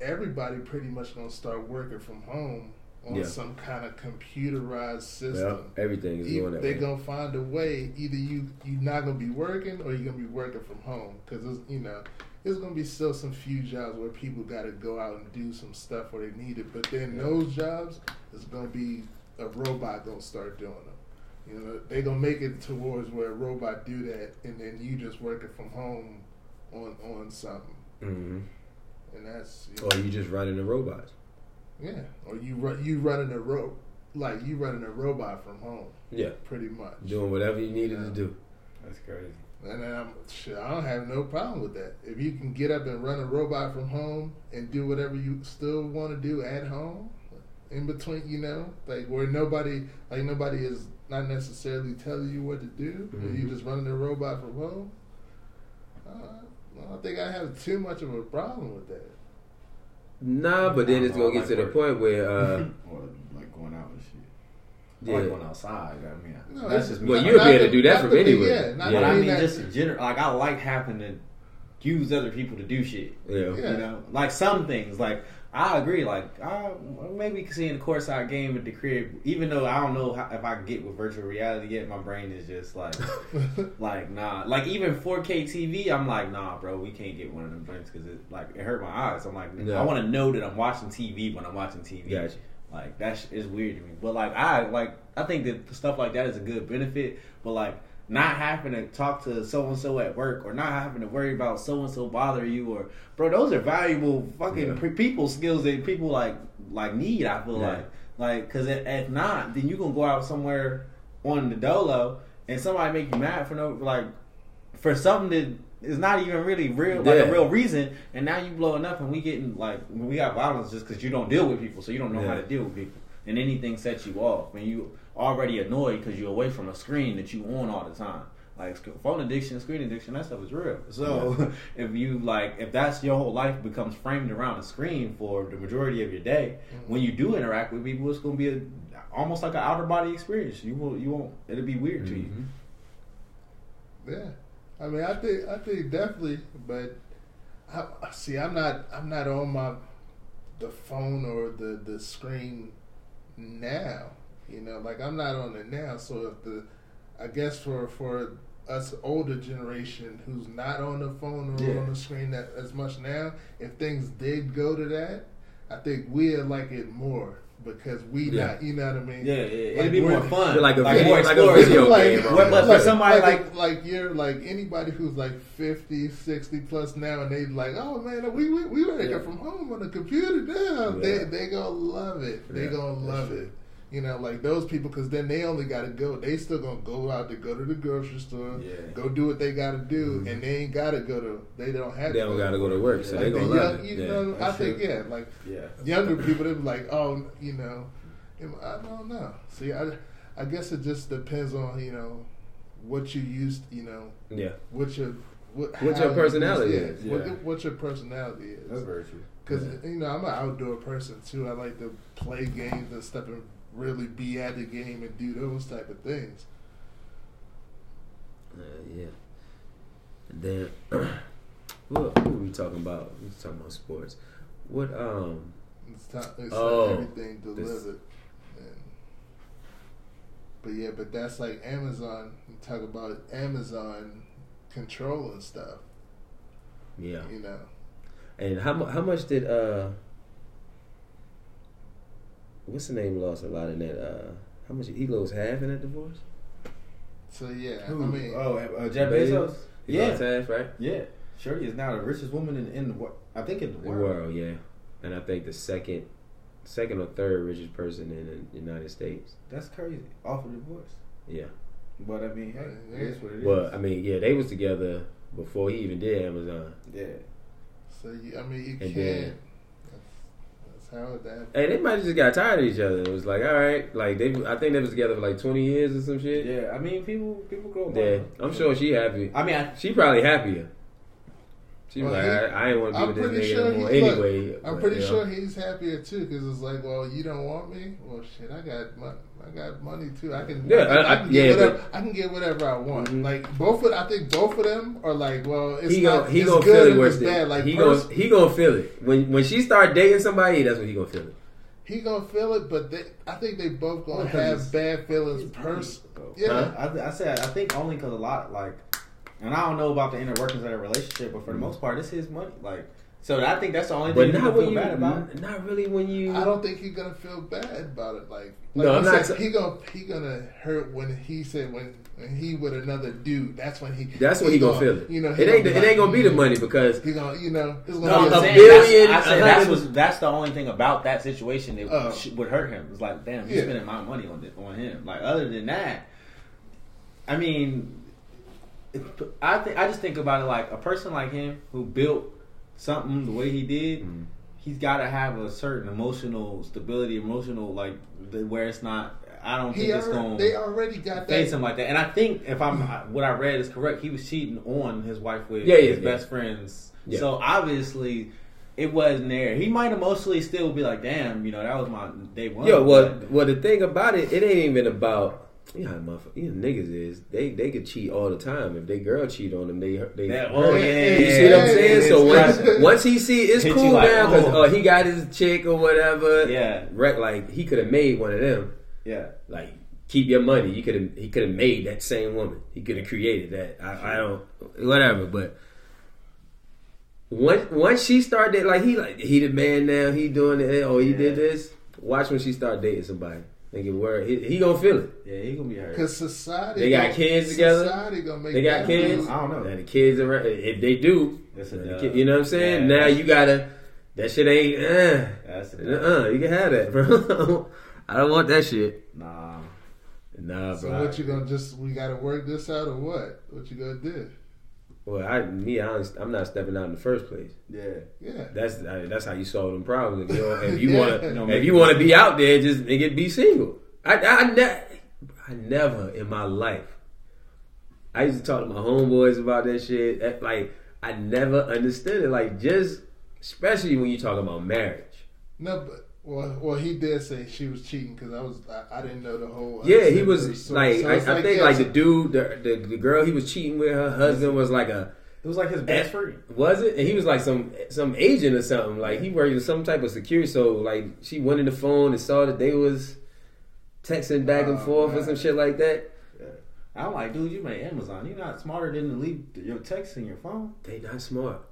Everybody pretty much gonna start working from home on Yeah. some kind of computerized system. Well, everything is going that they're way. gonna find a way. Either you you're not gonna be working, or you're gonna be working from home. Because you know, there's gonna be still some few jobs where people got to go out and do some stuff where they need it. But then those jobs is gonna be a robot gonna start doing them. You know, they gonna make it towards where a robot do that, and then you just working from home on on something, hmm and that's you Or you just running the robots. yeah. Or you run you running a ro like you running a robot from home, Yeah. pretty much. Doing whatever you needed Yeah. to do. That's crazy. And I'm shit. I don't have no problem with that. If you can get up and run a robot from home and do whatever you still want to do at home, in between, you know, like where nobody, like nobody is not necessarily telling you what to do. and You just running a robot from home. Uh, I don't think I have too much of a problem with that. Nah, but then it's gonna know, get to the like point where, uh, or like going out and shit. I yeah, like going outside. I mean, No, that's just me. Well, you'll be able to do that from anywhere. Yeah, not Yeah. But I I mean mean, that- just in general, like I like having to use other people to do shit. yeah, Yeah. You know, like some things, like I agree. Like I maybe seeing the courtside game at the crib, even though I don't know how, if I can get with virtual reality yet. My brain is just like, like nah. Like even 4K TV, I'm like nah, bro. We can't get one of them drinks because it like it hurt my eyes. I'm like, Yeah. I want to know that I'm watching TV when I'm watching TV. Gotcha. Like that's is weird to me. But like I like I think that stuff like that is a good benefit. But like not having to talk to so and so at work or not having to worry about so and so bother you or bro, those are valuable fucking Yeah. people skills that people like like need. I feel Yeah. like like because if not, then you gonna go out somewhere on the dolo and somebody make you mad for no like for something that is not even really real, like Yeah. a real reason, and now you blowing up, and we getting like when we got violence just because you don't deal with people, so you don't know how to deal with people, and anything sets you off, and you already annoyed because you're away from a screen that you on all the time. Like phone addiction, screen addiction, that stuff is real. So if you like, if that's your whole life becomes framed around a screen for the majority of your day, when you do interact with people, it's gonna be a almost like an outer body experience. You will, you won't. It'll be weird to you. Mhm. Yeah, I mean, I think I think definitely, but I, see, I'm not I'm not on my the phone or the the screen now. You know, like I'm not on it now. So if the, I guess for for us older generation who's not on the phone or Yeah. on the screen that as much now, if things did go to that, I think we'd like it more because we Yeah. not. You know what I mean? Yeah, yeah, Like, it'd be more fun, Like a more like a explorative. video like, game, But, but for somebody like, like you're like anybody who's like 50 60 plus now and they like oh man we we, we working Yeah. from home on the computer now Yeah. they they gonna love it they Yeah, gonna that's love true. It you know like those people because then they only gotta go they still gonna go out to go to the grocery store Yeah. go do what they gotta do mm-hmm. and they ain't gotta go to they don't have They don't gotta go to work, so like they the gonna young, love it. you Yeah. know, I that's think true. yeah, like yeah, younger people they be like, oh, you know, I don't know. See, I, I guess it just depends on you know what you used, you know, Yeah. what your what, What your personality use- is. yeah, What, what your personality is. that's very true. Because Yeah. you know I'm an outdoor person too. I like to play games and stuff and really be at the game and do those type of things. Uh, yeah. And then, what, what were we talking about? We was talking about sports. What um? It's time. It's Oh, like everything delivered. And, but yeah, but that's like Amazon. You talk about Amazon controlling stuff. Yeah. You know. And how how much did uh? What's the name lost a lot in that uh? How much he lost half in that divorce? So yeah, Who? I mean, oh, uh, Jeff Bezos? Bezos. He Yeah, lost half, right? yeah. Shorty is now the richest woman in, in the world. I think in the The world. world, yeah. And I think the second, second or third richest person in the United States. That's crazy. Off of divorce. Yeah. But I mean, hey, Yeah. it is what it is. Well, I mean, yeah, they was together before he even did Amazon. Yeah. So you, I mean, you And can't. then- That's, that's how that. Hey, they might have just got tired of each other. It was like, all right, like they, I think they was together for like twenty years or some shit. Yeah. I mean, people people grow up. Yeah, I'm sure she happy. I mean, I, She probably happier. She was like, he- I, I ain't want to be I'm with this pretty nigga sure no more look, anyway. I'm but, pretty you know. sure he's happier too because it's like, well, you don't want me. Well, shit, I got mon- I got money too. I can, Yeah, I, can, I- I can I- get whatever. but- I can get whatever I want. Mhm. Like both of, I think both of them are like, well, it's he not. gonna he it's gonna good feel it and worse it's than bad. Like he pers- gonna he gonna feel it when when she start dating somebody. That's when he gonna feel it. he gonna feel it, but they, I think they both gonna Well, 'cause have bad feelings. Pers- Yeah, yeah. I, I said I think only because a lot like, and I don't know about the inner workings of their relationship, but for the most part, it's his money. Like, so I think that's the only thing you not when feel you bad about. not really when you. I don't think he's gonna feel bad about it. Like, like No, I'm not said, sa- he gonna he gonna hurt when he said when when he with another dude. That's when he. That's when he gonna feel it. You know, it ain't it ain't gonna be the money because He gonna you know. It's gonna No, be I'm a saying billion, that's, I said a that's hundred- was that's the only thing about that situation that oh. sh- would hurt him. It's like, damn, he's Yeah. spending my money on this, on him. Like, other than that, I mean, I think I just think about it like a person like him who built something the way he did. Mm. He's got to have a certain emotional stability, emotional like the- where it's not. I don't He think it's already, going they already got face that. him like that. And I think if I'm what I read is correct, he was cheating on his wife with Yeah, yeah, his yeah. best friends. Yeah. So obviously, it wasn't there. He might emotionally still be like, "Damn, you know, that was my day one." Yeah, well, well, the thing about it, it ain't even about. You know how motherfuckers, you know, niggas is they they could cheat all the time. If they girl cheat on them, they they. That- oh, yeah, you see what I'm saying? so once once he see it's Hit cool like, now because oh. uh, he got his chick or whatever. Yeah. Rec, like he could have made one of them. yeah, Like keep your money. You could have he could have made that same woman. He could have created that. I, I don't whatever, but. Once once she started like he like he the man now he doing it oh he did this watch when she start dating somebody nigga word he, he gonna feel it yeah, he gonna be hurt. Because society, They got gonna- kids together? Society gonna make They got kids. move. I don't know. Now the kids around. If they do, Yes, it now the kid- you know what I'm saying. Yeah. now you gotta. That shit ain't. Uh, That's uh, you can have that, bro. I don't want that shit. nah. Nah, bro So bro. what you gonna just? We gotta work this out or what? What you gonna do? Well, I me, I am not stepping out in the first place. Yeah, Yeah. That's I, that's how you solve them problems. If you if you Yeah. want No, to, make if you want to be out there, just nigga be single. I I, ne- I never in my life. I used to talk to my homeboys about that shit. That, Like I never understood it. Like just especially when you talk about marriage. No, but well, well, he did say she was cheating because I was I, I didn't know the whole. Yeah, he was the story. like, So I, it's I think yeah, like the dude, the, the the girl he was cheating with, her husband was like a it was like his best friend. was it? And he was like some some agent or something. Like he worked in some type of security. So like she went in the phone and saw that they was texting back and Oh, forth or some shit like that. I'm like, dude, you made Amazon. You're not smarter than to leave your text in your phone. They not smart.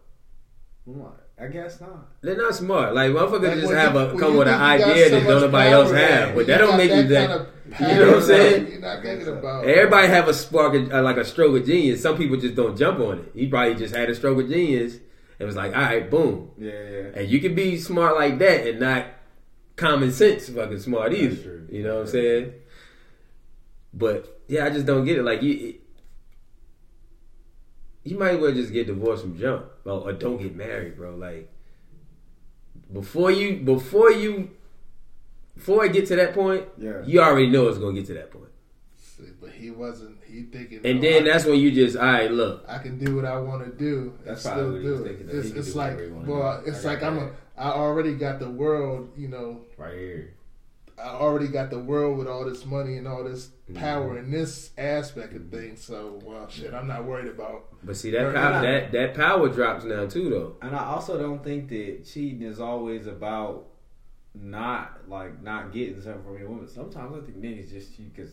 I'm like, I guess not. They're not smart. Like motherfuckers Like, just have you- a come with an think you got idea so that don't nobody else have, but that don't make you that. kind of you know what I'm saying? You're not thinking about Everybody have a spark, of, uh, like a stroke of genius. Some people just don't jump on it. He probably just had a stroke of genius and was like, all right, boom. Yeah, yeah. And you can be smart like that and not common sense fucking smart either. You know what I'm saying? But yeah, I just don't get it. Like you, it- you might as well just get divorced from jump, or, or don't get married, bro. Like before you, before you, before I get to that point, Yeah. you already know it's gonna get to that point. See, But he wasn't. He thinking. And oh, then I, that's when you just, all right, look, I can do what I want to do. and That's still do it. It's, it's do like, whatever he wanna well, it's I like I'm. a. I already got the world. You know, Right here. I already got the world with all this money and all this Mm-hmm. power in this aspect of things. So, well, shit, I'm not worried about. but see that Right. power, that that power drops now too, though. And I also don't think that cheating is always about not like not getting something from your woman. Sometimes I think niggas just cheat because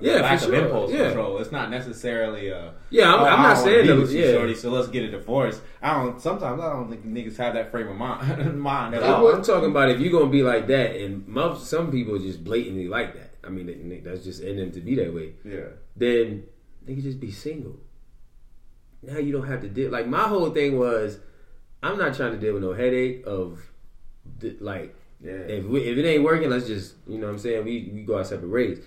Yeah, lack for of impulse Yeah. control. It's not necessarily a Yeah, I'm, oh, I'm not saying that. Yeah, shorty, so let's get a divorce. I don't. Sometimes I don't think niggas have that frame of mind. mind at all. I'm talking about if you're gonna be like that, and most, some people just blatantly like that. I mean, that's just in them to be that way. Yeah. Then they can just be single. Now you don't have to deal. Like my whole thing was, I'm not trying to deal with no headache of, like, Yeah. if we, if it ain't working, let's just you know what I'm saying we we go our separate ways.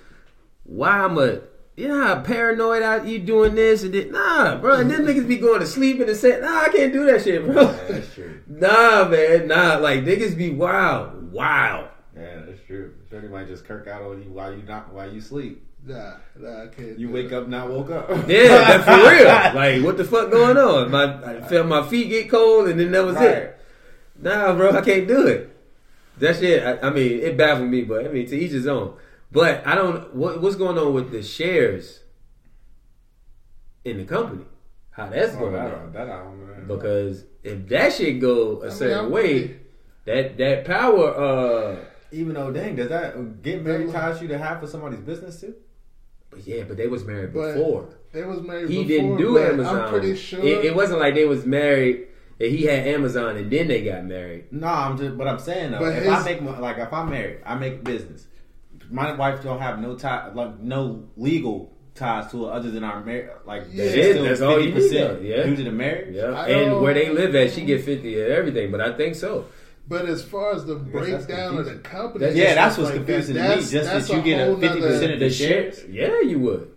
Why I'm a you know how paranoid out you doing this and then Nah, bro. And then niggas be going to sleep and saying, nah, I can't do that shit, bro. Yeah, that's true. nah, man, nah. Like niggas be wild, wild. Yeah, that's true. Shorty might just kirk out on you while you not while you sleep. Nah, nah, I can't. You wake it. up not woke up. Yeah, that's for real. Like, what the fuck going on? My I felt my feet get cold, and then that was Right. it. Nah, bro, I can't do it. That shit. I, I mean, it baffled me, but I mean, to each his own. But I don't. What, what's going on with the shares in the company? How that's Oh, going that, on? that I don't know. Because if that shit go a certain I'm way, pretty- that that power. uh even though, dang, does that get married ties you to half of somebody's business too? But yeah, but they was married But before. They was married. he before, didn't do but Amazon. I'm pretty sure. it, it wasn't like they was married. And he had Amazon, and then they got married. No, I'm just. But I'm saying though, But if his- I make my, like if I'm married, I make business. My wife don't have no tie, like no legal ties to it other than our marriage. Like Yeah. it's That's it. still That's all you need, percent. Yeah. due to the marriage. Yeah, I and where they live at, she get fifty of everything. But I think so. But as far as the breakdown of the company, That's- Yeah, that's what's like confusing to me. Just that's that you get a 50% of the shares. Yeah, you would.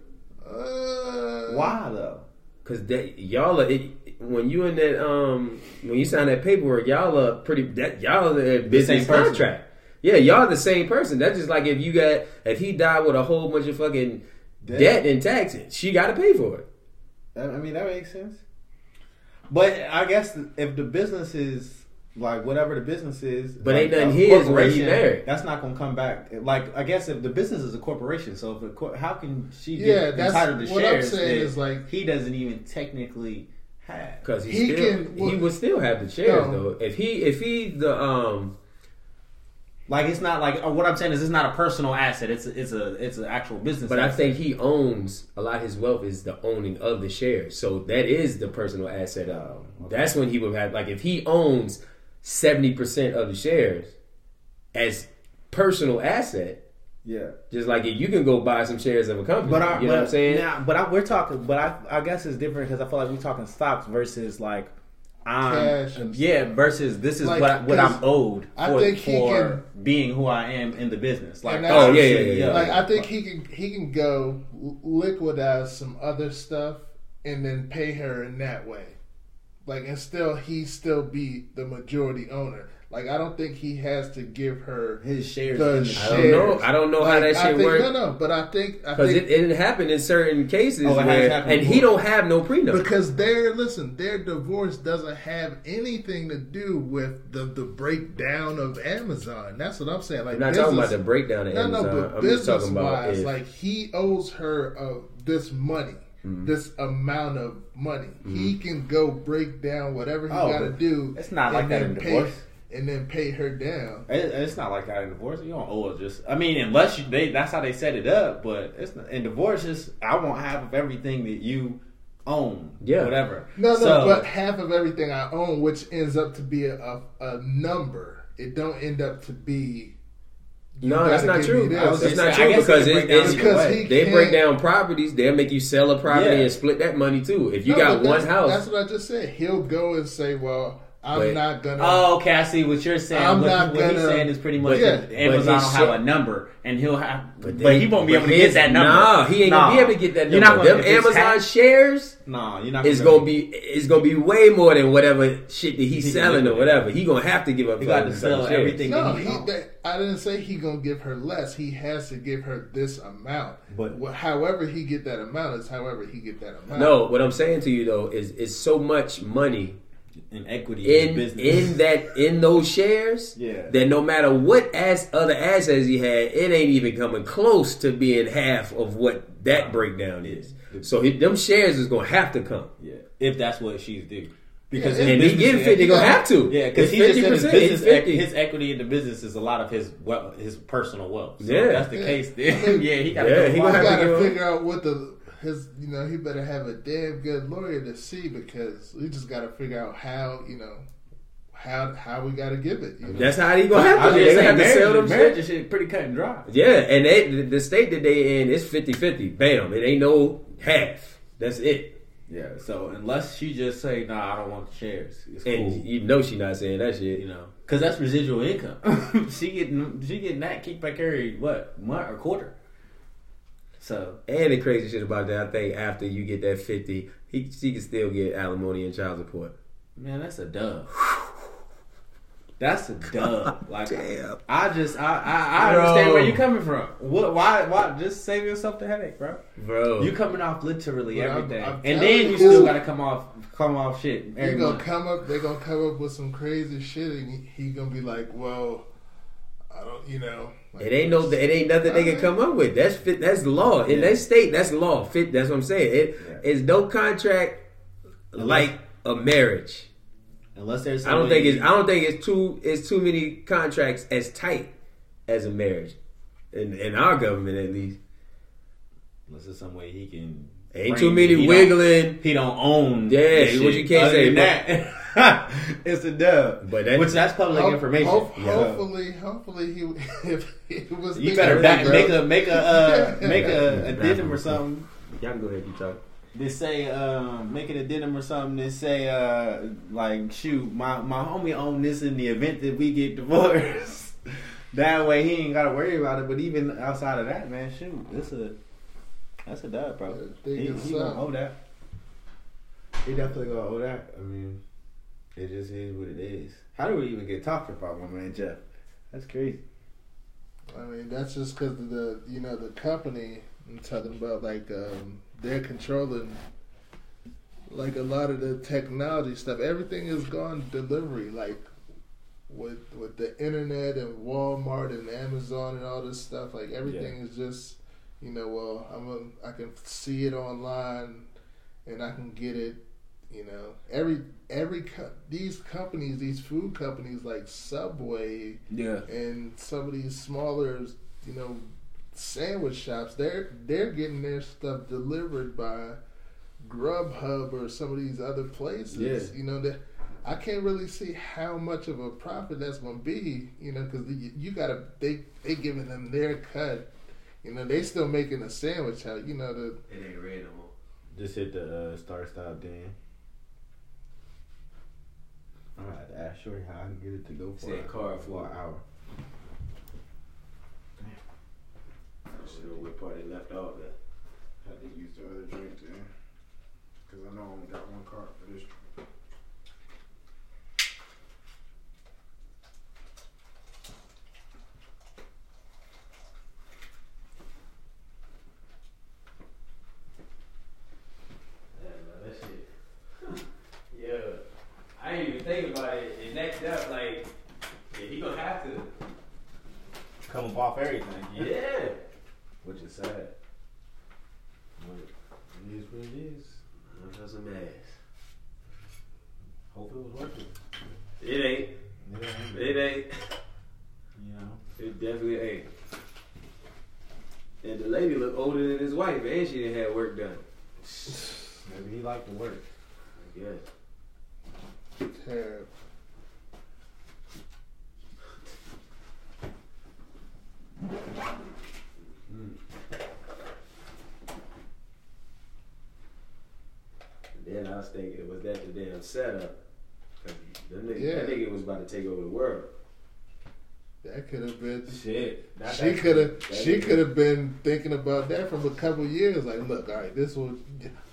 Uh, Why though? Cause that y'all are it, when you in that um when you sign that paperwork, y'all are pretty that y'all are a business same person. contract. Yeah, y'all the same person. That's just like if you got if he died with a whole bunch of fucking Debt. debt, and taxes, she got to pay for it. I I mean, that makes sense. But I guess if the business is like whatever the business is, But like ain't nothing a his where he corporation, married. That's not gonna come back. Like I guess if the business is a corporation, so if a cor- how can she get Yeah, that's- entitled to what I'm shares? saying that is, like- he doesn't even technically have. Cause he, He still can- he would still have the shares No. though. If he if he the um Like it's not like what I'm saying is it's not a personal asset. It's a, it's a it's an actual business. But I think he owns a lot of his wealth is the owning of the shares. So that is the personal asset um, of. That's when he would have like if he owns seventy percent of the shares as personal asset, yeah. just like if you can go buy some shares of a company. But I, you know but, what I'm saying? Now, but I, we're talking. But I, I guess it's different because I feel like we're talking stocks versus like, and yeah, versus this is Like, what I, what I'm owed I for, think he for being who I am in the business. Like, Oh, yeah, yeah, yeah, Like I think he can he can go liquidize some other stuff and then pay her in that way. Like and still he still be the majority owner. Like I don't think he has to give her his shares. the in I don't know. I don't know how that I shit think, work. No, no, but I think Because think it, it happened in certain cases Oh, where, happened and he don't have no prenup. because their listen, their divorce doesn't have anything to do with the the breakdown of Amazon. That's what I'm saying. Like I'm not talking about the breakdown of No, Amazon. no, no, but I'm just business talking about wise, if, like he owes her uh, this money, Mm-hmm. this amount of money. He can go break down whatever he Oh, got to do. it's not like that in divorce. And then pay her down. It, it's not like that in divorce. You don't owe it. Just I mean, unless you they that's how they set it up. But it's not, in divorce. It's I want half of everything that you own. Yeah. whatever. No, no, So- but half of everything I own, which ends up to be a, a, a number, it don't end up to be. you No, that's not true. this. I was That's gonna not true because it can it, break down it's Because way. they break down properties. They'll make you sell a property Yeah. and split that money too. If you No, got one house, That's what I just said. He'll go and say, "Well, I'm But- not gonna." Oh, okay. I see what you're saying. I'm what, not what he's gonna- saying is pretty much Yeah. Amazon But will have a number, and he'll have, but, they- he won't be able to get that number. Nah, he ain't Nah. gonna be able to get that You're number. not gonna, Them Amazon half- shares Nah, you're not. is gonna be is gonna be way more than whatever shit that he's He selling or whatever. He gonna have to give up. He got to sell everything. No, he, that, I didn't say he gonna give her less. He has to give her this amount. But- Wh- however he get that amount is however he get that amount. No, what I'm saying to you though is it's so much money in equity in, in business. in that in those shares Yeah. that no matter what ass other assets he had, it ain't even coming close to being half of what that breakdown is. So he, them shares is gonna have to come. yeah, if that's what she's do. Because Yeah, his And he business- getting 50, gonna have to. Yeah, because he just said his business, it's 50. his equity in the business is a lot of his wealth, his personal wealth. So Yeah. if that's the Yeah. case, then yeah, he got Yeah, to he he gonna have to gotta give figure out what the his you know he better have a damn good lawyer to see because we just gotta figure out how you know how how we gotta give it. You know? That's how he gonna have to. just They gonna saying, have to sell them marriage, marriage shit. shit pretty cut and dry. Yeah, and they, the, the state that they in is 50-50. Bam, it ain't no half. That's it. Yeah, so unless she just say, "Nah, I don't want the shares," it's And cool. you know she not saying that shit. you know, because that's residual income. she getting she getting that kickback every what month or quarter. So And the crazy shit about that, I think after you get that fifty, he she can still get alimony and child support. man, that's a dub. That's a dub. Like Damn. I just I I, I understand where you're coming from. What why why just save yourself the headache, bro. Bro. You coming off literally But I'm- everything, I'm and then you, you still gotta come off come off shit. They're gonna month. come up. they're gonna come up with some crazy shit, and he, he gonna be like, "Well, I don't, you know." Like, It ain't no. It ain't nothing they can come up with. That's fit. That's law in Yeah. that state. That's law. Fit. That's what I'm saying. It Yeah. is no contract like a marriage. Unless there's I don't think it's. I don't think it's too. It's too many contracts as tight as a marriage, in in our government at least. Unless there's some way he can. Ain't too many he don't- wiggling. He don't own. Yeah, what you can't Other say, that, it's a dub. But that- which that's public Ho- information. ho- Yeah. hopefully, hopefully he if he was. You better back, make a make a uh, make a Yeah. addendum or something. Y'all can go ahead and talk. They say um, make an addendum or something. They say uh, like shoot, my my homie own this in the event that we get divorced. that way he ain't got to worry about it. But even outside of that, man, shoot, this a that's a dub, bro. Think He, he gonna owe that. He definitely gonna owe that. I mean, it just is what it is. How do we even get talked about, my man Jeff? That's crazy. I mean, that's just because the you know the company. I'm talking about like um, they're controlling like a lot of the technology stuff. Everything is gone delivery, like with with the internet and Walmart and Amazon and all this stuff. Like everything is just you know well I'm a, I can see it online and I can get it. You know every every co- these companies, these food companies like Subway Yeah. and some of these smaller, you know, sandwich shops, they're they're getting their stuff delivered by Grubhub or some of these other places. Yeah. You know that I can't really see how much of a profit that's going to be. You know, because you, you got to they they giving them their cut. You know, they still making a sandwich out. You know the It ain't red no more. Just hit the uh, start stop then. I'm gonna have to ask Shorty how I can get it to go for, Said a, car for an hour. Shit, what part they left off at? Had to use the other drink then. Because I know I only got one card for this drink. Yeah, man, that shit. yeah, I didn't even think about it. And next up, like, yeah, he gonna have to. Come up off everything. Yeah. Which is sad. But it is what it is. I'm just a mess. Hope it was worth it. It ain't. Yeah, It ain't. You know. It definitely ain't. And the lady looked older than his wife, and she didn't have work done. Maybe he liked the work. I guess. terrible. Then I was thinking, was that the damn setup? 'Cause That nigga, Yeah. that nigga was about to take over the world. That could have been. Shit. She could have. She could have been thinking about that from a couple years. Like, look, all right, this will.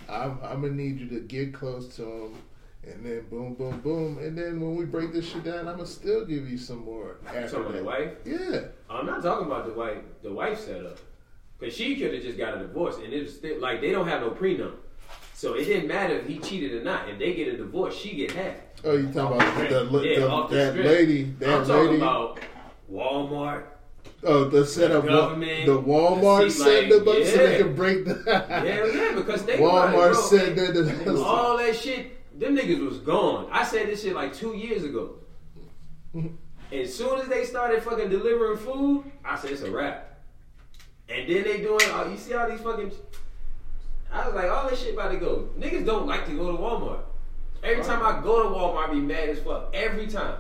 I'm. I'm gonna need you to get close to him, and then boom, boom, boom, and then when we break this shit down, I'm gonna still give you some more after talking about the wife? Yeah, I'm not talking about the wife. The wife setup, because she could have just got a divorce, and it's still like they don't have no prenup, so it didn't matter if he cheated or not. If they get a divorce, she get half. Oh, you talking about the, the, Yeah, the- off the that strip. lady? That I'm talking lady? about Walmart. oh, the setup. the government, the Walmart set like, up so they yeah. can break the. Hell yeah, because they Walmart said that. that all that shit, them niggas was gone. I said this shit like two years ago. as soon as they started fucking delivering food, I said it's a wrap. And then they doing, uh, you see all these fucking. I was like, all this shit about to go. Niggas don't like to go to Walmart. Every time I go to Walmart, I be mad as fuck. Every time.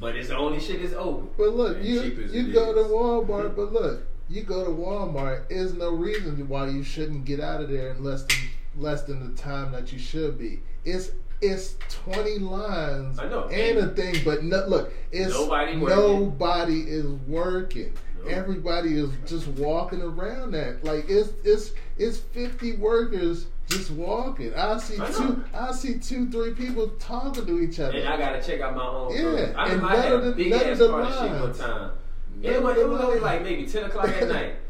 But it's the only shit that's open. But look, And you you it go to. Walmart, but look, you go to Walmart. There's no reason why you shouldn't get out of there in less than less than the time that you should be. It's it's twenty lines I know. and a thing, but no, look, it's Nobody working. nobody is working. everybody is just walking around that. Like it's it's it's fifty workers just walking. I see I two I see two, three people talking to each other. And I gotta check out my own. Yeah, clothes. I and remember I had of a the- big none of ass the party shit one lines. time. None It was, it was only like maybe ten o'clock at night.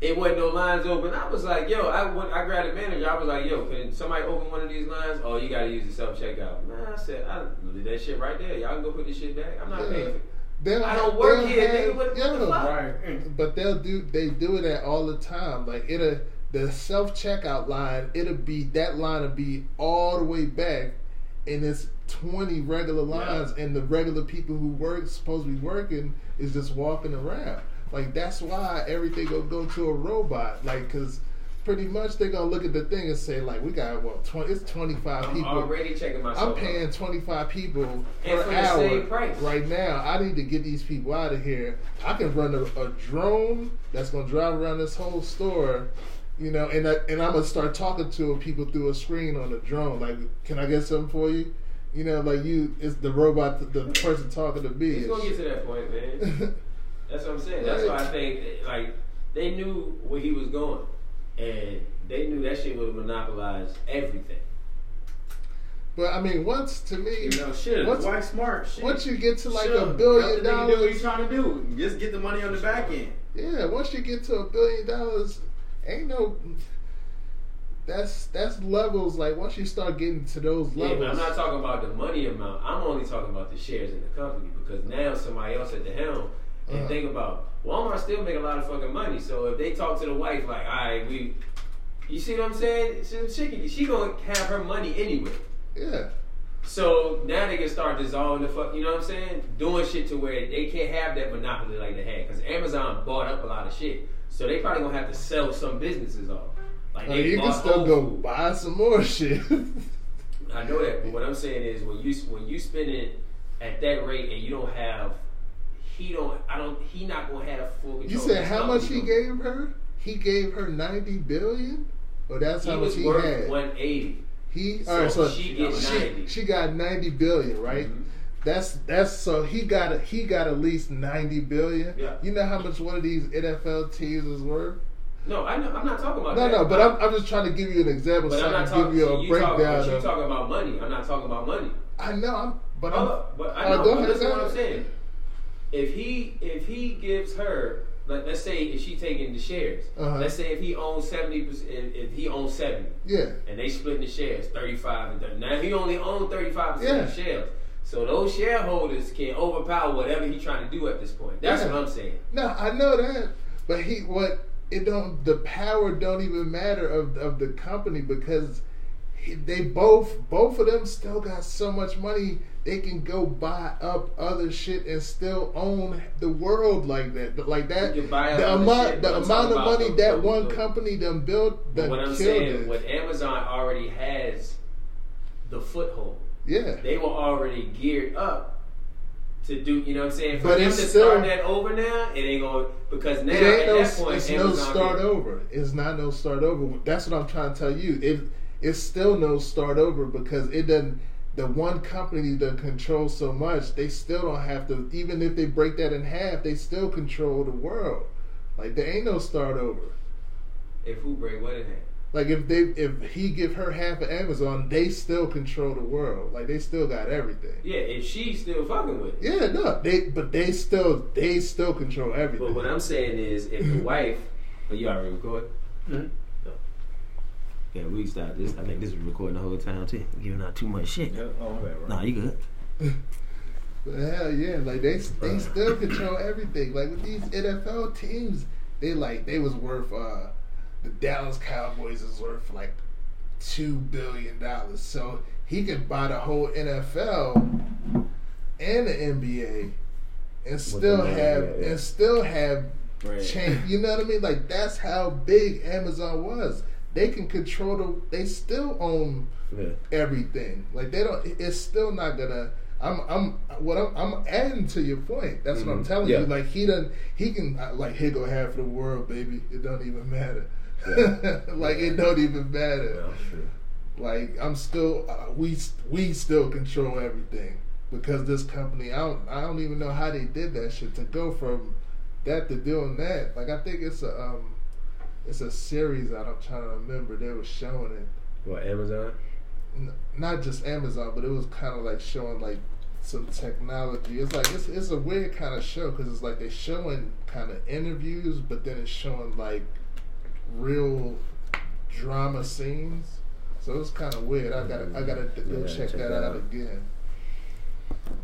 It wasn't no lines open. I was like, yo, I went, I grabbed the manager. I was like, yo, can somebody open one of these lines? Oh, you gotta use the self checkout. Man, I said, I did that shit right there. Y'all can go put this shit back. I'm not Yeah. paying for it. They'll I don't work here, have- nigga. What, what the yeah, fuck? Right. But they'll do they do it at all the time. Like it'll the self checkout line, it'll be that line will be all the way back and it's twenty regular lines and the regular people who work supposed to be working is just walking around. Like that's why everything gonna go to a robot. Like cause pretty much they're gonna look at the thing and say like we got well, twenty it's twenty five I'm people already checking myself. I'm paying 25 people And per hour same price. right now. I need to get these people out of here. I can run a, a drone that's gonna drive around this whole store, you know, and I, and I'm gonna start talking to people through a screen on the drone. Like, can I get something for you? You know, like you, it's the robot, the, the person talking to me. It's gonna get to that point, man. That's what I'm saying. That's why I think like they knew where he was going, and they knew that shit would monopolize everything. but I mean, once to me, You know, shit. Once- White smart. Shit. once you get to like Sure. a billion Help the Do what dollars, you trying to do? Just get the money on the back end. Yeah, once you get to a billion dollars, ain't no. That's that's levels. Like once you start getting to those Yeah, levels, but I'm not talking about the money amount. I'm only talking about the shares in the company because now somebody else at the helm. And Uh-huh. think about Walmart still make a lot of fucking money. So if they talk to the wife like, all right, we, you see what I'm saying? She, she, can- she gonna have her money anyway. yeah, So now they can start dissolving the fuck, you know what I'm saying? Doing shit to where they can't have that monopoly like they had. Because Amazon bought up a lot of shit. So they probably gonna have to sell some businesses off. Like they you can still go Foods. buy some more shit. I know that, but what I'm saying is when you when you spend it at that rate and you don't have, he don't, I don't, he not gonna have a full control. you said how much he gave her? He gave her ninety billion. Or that's He how much was he worth had. 180. He So all right. So she get she, 90. she got ninety billion, right? Mhm. That's that's so he got a, he got at least ninety billion. Yeah. You know how much one of these NFL teams is worth? No, I know, I'm not talking about No, that. no, no, but I'm, I'm just trying to give you an example But so I'm not can talking. give you see, a you talk, breakdown but you of. talking about money. I'm not talking about money. I know, I'm, but I'm. up, but I Uh, know. go but ahead, listen go to what I'm saying. If he if he gives her, like, let's say if she taking the shares, Uh-huh. let's say if he owns seventy percent, if, he owns seventy, Yeah, and they splitting the shares thirty five and 30. now he only owns thirty five percent of the shares. So those shareholders can overpower whatever he's trying to do at this point. That's Yeah. what I'm saying. no, I know that, but he what it don't the power don't even matter of of the company because he, they both both of them still got so much money they can go buy up other shit and still own the world like that like that You can buy the amount shit, the amount of money the- that the- one the- company done built But done what I'm saying, it. what Amazon already has the foothold. yeah they were already geared up to do. You know what I'm saying? For But them to still- start that over now, it ain't going to, because now at no, that point, it's no start over. It's not no start over. That's what I'm trying to tell you. It it's still no start over because it doesn't. The one company that controls so much, they still don't have to. Even if they break that in half, they still control the world. Like there ain't no start over. If who break what in hand? Like if they if he give her half of Amazon, they still control the world. Like they still got everything. Yeah, if she's still fucking with it. Yeah, no, they but they still they still control everything. But what I'm saying is, if the wife, but you already record. Mm-hmm. No. Yeah, we start this. I think this is recording the whole time too. Giving out too much shit. Oh, my bad. Nah, you good. But hell yeah, like they they still control everything. Like with these NFL teams, they like they was worth uh the Dallas Cowboys is worth like two billion dollars. So he could buy the whole NFL and the NBA and still have yeah, yeah. and still have Right. change. You know what I mean? Like that's how big Amazon was. They can control the. They still own Yeah. everything. Like they don't. It's still not gonna. I'm. I'm. What I'm. I'm adding to your point. That's what I'm Mhm. telling Yeah. you. Like he done. He can. uh, Like here go half of the world, baby. It don't even matter. Yeah. like it don't even matter. Like I'm still. Uh, we. We still control everything because this company. I don't. I don't even know how they did that shit to go from that they're doing that. Like I think it's a um, it's a series that I'm trying to remember. They were showing it, What Amazon? N- not just Amazon, but it was kind of like showing like some technology. It's like it's it's a weird kind of show because it's like they're showing kind of interviews, but then it's showing like real drama scenes. So it's kind of weird. I gotta I gotta d- go Yeah, check, check that that out out. again.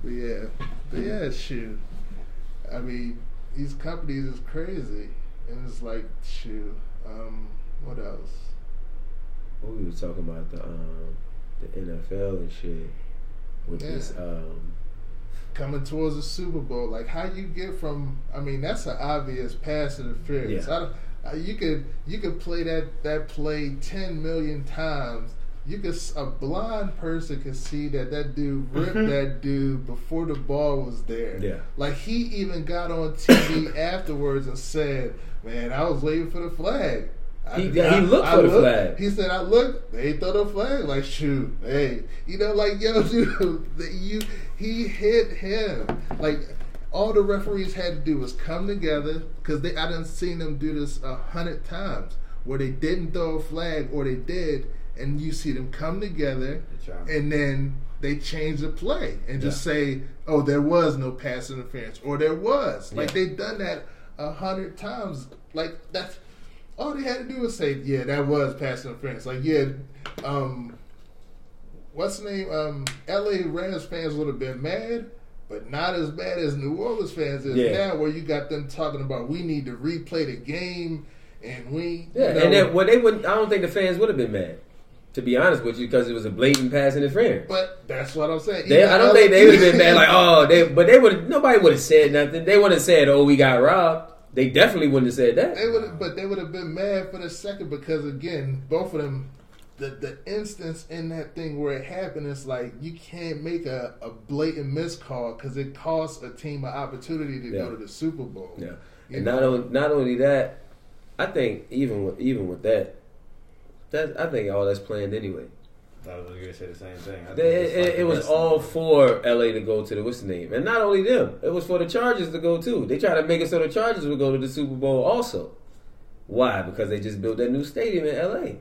But yeah, but yeah, shoot. I mean, these companies is crazy, and it's like shoot. Um, what else? What we was talking about the um the NFL and shit with Yeah. this um coming towards the Super Bowl. Like how you get from? I mean, that's an obvious pass interference. Yeah. I don't, uh, you could you could play that that play ten million times. You could a blind person could see that that dude ripped mm-hmm. that dude before the ball was there. Yeah. Like he even got on TV afterwards and said, "Man, I was waiting for the flag." I- He- he looked for the flag. He said, "I looked. They throw the flag. Like shoot, hey, you know, like yo, dude, that you he hit him. Like all the referees had to do was come together because they I done seen them do this a hundred times where they didn't throw a flag or they did, and you see them come together try. and then they change the play and just say, "Oh, there was no pass interference," or "There was." Like Yeah. they done that a hundred times. Like that's all they had to do was say, "Yeah, that was pass interference." Like, yeah, um, what's the name? Um, L.A. Rams fans would have been mad, but not as bad as New Orleans fans is Yeah. now, where you got them talking about we need to replay the game and we, Yeah, you know, and then well, they wouldn't. I don't think the fans would have been mad, to be honest with you, because it was a blatant pass interference. But that's what I'm saying. They, I don't think they would have been mad like, oh, they. But they would. Nobody would have said nothing. They would have said, oh, we got robbed. They definitely wouldn't have said that. They would, but they would have been mad for the second because again, both of them, the the instance in that thing where it happened is like you can't make a, a blatant miscall because it costs a team an opportunity to Yeah. go to the Super Bowl. Yeah, and know? not only not only that, I think even with even with that, that I think all that's planned anyway. I was gonna say the same thing. I think They- it, like it, was all thing. for LA to go to the what's the name, and not only them, it was for the Chargers to go too. They tried to make it so the Chargers would go to the Super Bowl also. Why? Because they just built that new stadium in LA.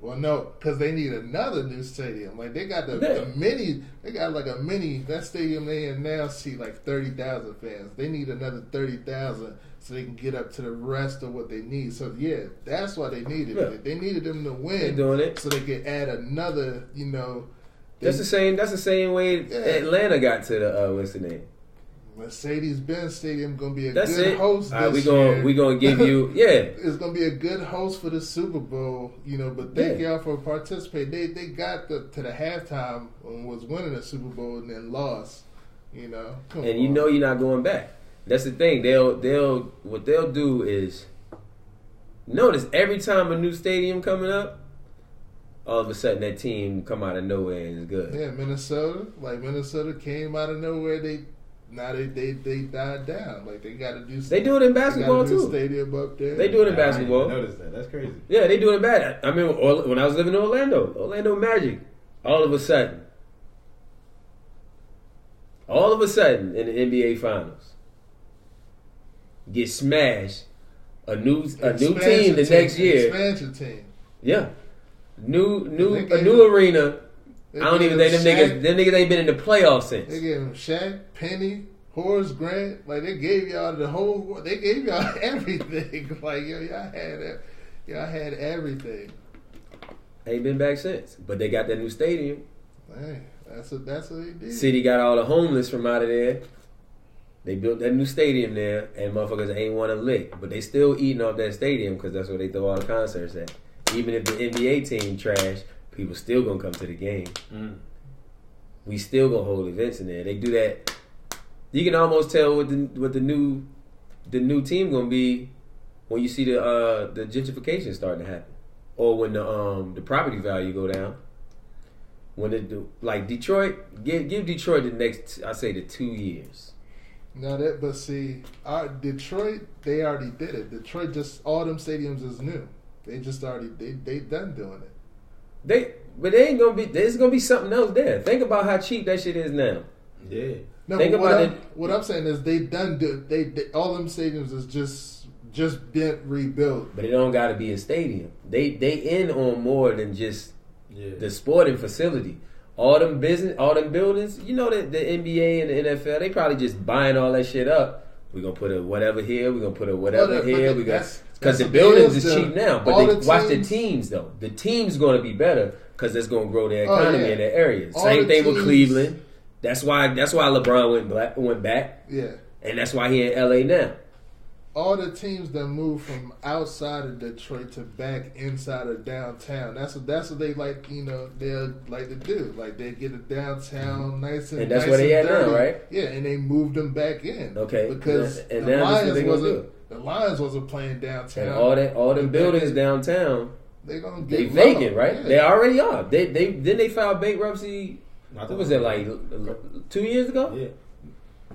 Well, no, because they need another new stadium. Like they got the, Yeah. the mini, they got like a mini. That stadium they in now see like thirty thousand fans. They need another thirty thousand so they can get up to the rest of what they need. So yeah, that's why they needed Yeah. it. They needed them to win. Doing it. so they could add another. You know, they- That's the same. That's the same way Yeah. Atlanta got to the uh, what's the name? Mercedes Benz Stadium gonna be a That's good it. host. All right, we gonna we gonna give you yeah. it's gonna be a good host for the Super Bowl, you know. But thank Yeah. y'all for participating. They they got the, to the halftime and was winning the Super Bowl and then lost. You know, Come and you know you're not going back. That's the thing. They'll they'll what they'll do is notice every time a new stadium coming up, all of a sudden that team come out of nowhere and is good. yeah, Minnesota, like Minnesota came out of nowhere. They now they they, they died down. Like they got to do. They do it in they basketball got a new too. Stadium up there. They do it in Nah, basketball. Notice that. That's crazy. Yeah, they do it in bad. I mean, when I was living in Orlando, Orlando Magic, all of a sudden, all of a sudden in the NBA Finals, get smashed. A new a new team the next year. Expansion team. Yeah. New new a new him- arena. I don't even think them Shaq- niggas them niggas ain't been in the playoffs since. They gave him Shaq, Penny, Horace Grant. Like they gave y'all the whole. They gave y'all everything. Like yo, y'all had it. Y'all had everything. Ain't been back since. But they got that new stadium. Man, that's what that's what they did. City got all the homeless from out of there. They built that new stadium there, and motherfuckers ain't want to lick. But they still eating off that stadium because that's where they throw all the concerts at. Even if the NBA team trash, people still gonna come to the game. Mm. We still gonna hold events in there. They do that. You can almost tell what the what the new the new team gonna be when you see the uh the gentrification starting to happen, or when the um the property value go down. When it do like Detroit, give give Detroit the next I say the two years. Now that, but see, our Detroit, they already did it. Detroit just all them stadiums is new. They just already they they done doing it. They but they ain't gonna be. There's gonna be something else there. Think about how cheap that shit is now. Yeah. No, Think but what, about I'm, it. what I'm saying is they done do they, they all them stadiums is just just been rebuilt. But it don't got to be a stadium. They they in on more than just Yeah. the sporting facility. All them business, all them buildings. You know that the NBA and the NFL, they probably just buying all that shit up. We gonna put a whatever here. We gonna put a whatever Well, here. We got because the buildings is cheap now. But they, the watch the teams- teams though. The teams gonna be better because it's gonna grow their Oh, economy yeah. in their areas. All Same thing with Cleveland. That's why. That's why LeBron went black, went back, Yeah. and that's why he in LA now. All the teams that move from outside of Detroit to back inside of downtown. That's what that's what they like. You know, they like to do. Like they get it downtown mm-hmm. nice and And that's nice where they and at now, dirty. right? Yeah, and they moved them back in. Okay. because And the now what Lions they gonna wasn't do. the Lions wasn't playing downtown. And all that, all them They- buildings downtown, They gonna they get vacant, low. right? Yeah. They already are. They they then they filed bankruptcy. I What was that like two years ago? Yeah.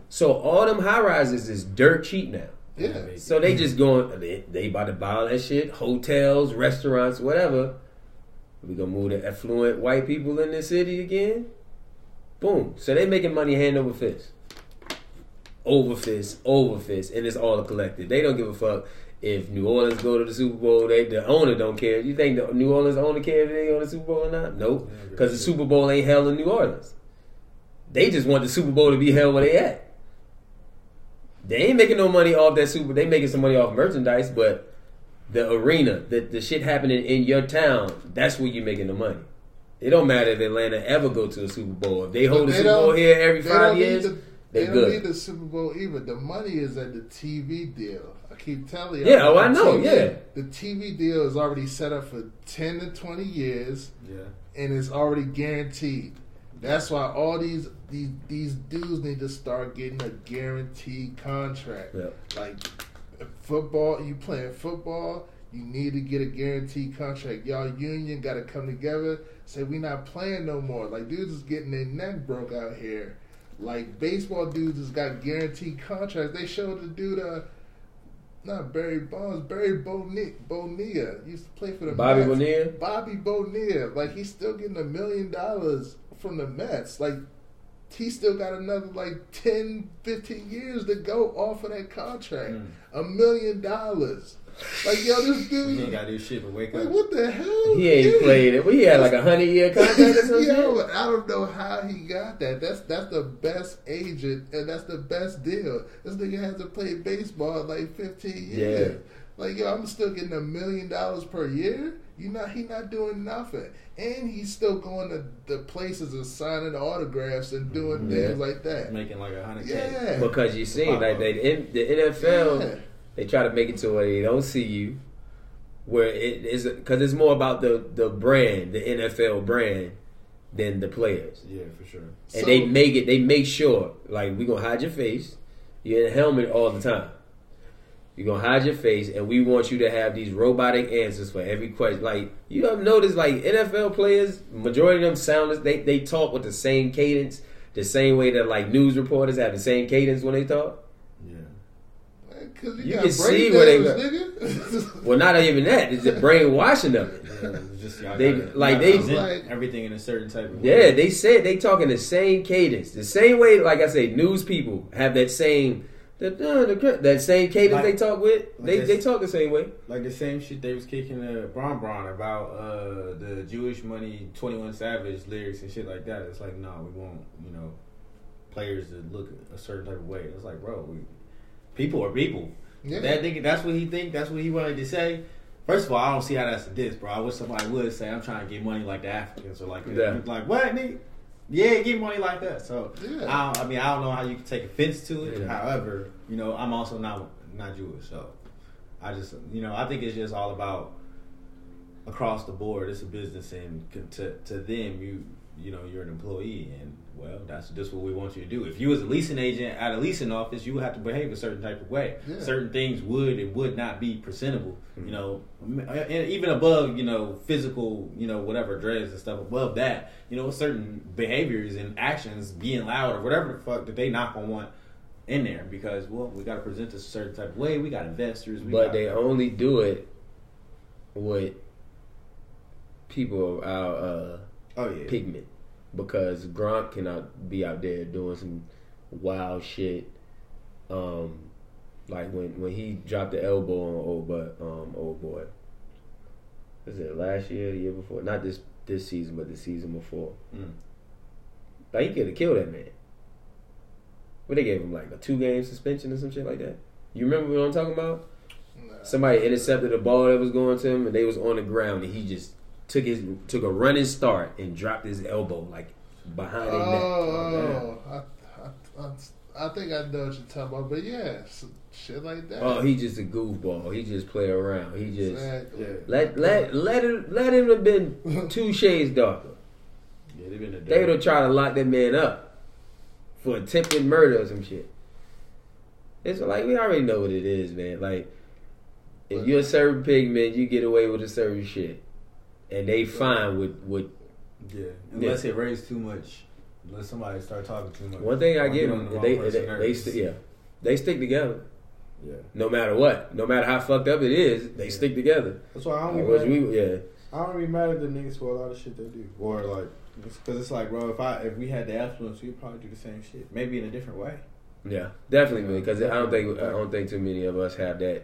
So all them high rises is dirt cheap now. Yeah. So they just going. They, they about to buy all that shit. Hotels, restaurants, whatever. We gonna move the affluent white people in the city again. Boom. So they making money hand over fist. Over fist, over fist, and it's all collected. They don't give a fuck if New Orleans go to the Super Bowl. They the owner don't care. You think the New Orleans owner care if they go to the Super Bowl or not? Nope. Because the Super Bowl ain't held in New Orleans. They just want the Super Bowl to be held where they at. They ain't making no money off that Super. They making some money off merchandise, but the arena, the the shit happening in your town, that's where you're making the money. It don't matter if Atlanta ever go to a Super Bowl. If they hold But a Super Bowl don't- here every they five don't need years, the- they, they don't good. need the Super Bowl either. The money is at the TV deal. I keep telling you. Yeah, oh, I know, TV yeah. The TV deal is already set up for ten to twenty years. Yeah. and it's already guaranteed. That's why all these these these dudes need to start getting a guaranteed contract. Yeah. Like football, you playing football, you need to get a guaranteed contract. Y'all union got to come together. Say we not playing no more. Like dudes is getting their neck broke out here. Like baseball dudes has got guaranteed contracts. They showed the dude uh not Barry Bonds, Barry Bonilla, Bonilla used to play for the Bobby Mets. Bonilla? Bobby Bonilla, like he's still getting a million dollars from the Mets. Like he still got another like 10, 15 years to go off of that contract. Mm. A million dollars. Like yo, this dude. You ain't gotta do shit but wake up. Like what the hell? He ain't Yeah. played it. Well, he had like a hundred year contract or some Yo. I don't know how he got that. That's that's the best agent and that's the best deal. This nigga hasn't played baseball in like fifteen years. Yeah. Like yo, I'm still getting a million dollars per year. You not he not doing nothing, and he's still going to the places and signing autographs and doing Yeah. things like that. Making like a hundred Yeah, Because you see, like they, the NFL, Yeah. they try to make it to where they don't see you, where it is because it's more about the the brand, the NFL brand, than the players. Yeah, for sure. And So- they make it, they make sure, like we gonna hide your face. You're in a helmet all the time. You're gonna hide your face, and we want you to have these robotic answers for every question. Like you have noticed, like NFL players, majority of them sound they they talk with the same cadence, the same way that like news reporters have the same cadence when they talk. Yeah. Because You got can see where they brain damage, Well, not even that. It's the brainwashing of it. Yeah, just They- gotta- like, they- Like- everything in a certain type of Yeah, way. they said they talking the same cadence, the same way. Like I say, news people have that same that that same cadence Like- they talk with. like They they talk the same way. like the same shit they was kicking uh, Bron Bron about uh, the Jewish money, Twenty One Savage lyrics and shit like that. It's like, no, we want you know players to look a certain type of way. It's like, bro, we, people are people. Yeah. That think that's what he think. That's what he wanted to say. First of all, I don't see how that's a diss, bro. I wish somebody would say, "I'm trying to get money like the Africans," or like, Yeah. like what, nigga? Yeah, get money like that. So, Yeah. I, don't, I mean, I don't know how you can take offense to it. Yeah. However, you know, I'm also not not Jewish, so I just, you know, I think it's just all about across the board. It's a business, and to to them, you you know, you're an employee, and well, that's just what we want you to do. If you was a leasing agent at a leasing office, you would have to behave a certain type of way. Yeah. Certain things would and would not be presentable. You know, and even above, you know, physical, you know, whatever dreads and stuff. Above that, you know, certain behaviors and actions, being loud or whatever the fuck that they not gonna want in there because well, we got to present a certain type of way. We got investors, we But got, they only do it with people of our uh, oh yeah, pigment because Gronk cannot be out there doing some wild shit. Um, like when when he dropped the elbow on old but um old boy. Was it last year, the year before? Not this this season, but the season before. Mm. Like he could have killed that man. But they gave him like a two game suspension or some shit like that. You remember what I'm talking about? Nah. Somebody intercepted a ball that was going to him, and they was on the ground, and he just took his took a running start and dropped his elbow like behind his neck. Oh, I, I, I, I think I know what you're talking about, but yeah, some shit like that. Oh, he just a goofball. He just play around. He just Exactly. Let let let it let him have been two shades darker. Yeah, they been a They would have tried to lock that man up for attempted murder or some shit. It's like we already know what it is, man. Like if you're a certain pigment, you get away with a certain shit, and they fine with with Yeah, unless it raised too much. Unless somebody start talking too much. one thing I Or give on the them. They they, they st- yeah they stick together Yeah. no matter what, no matter how fucked up it is. They Yeah. stick together. That's why I Like, don't which be mad. we yeah. I don't be mad at the niggas for a lot of shit they do, or like, Because it's like, bro, if I if we had the affluence, we'd probably do the same shit, maybe in a different way. Yeah, definitely, because I don't think I don't think too many of us have that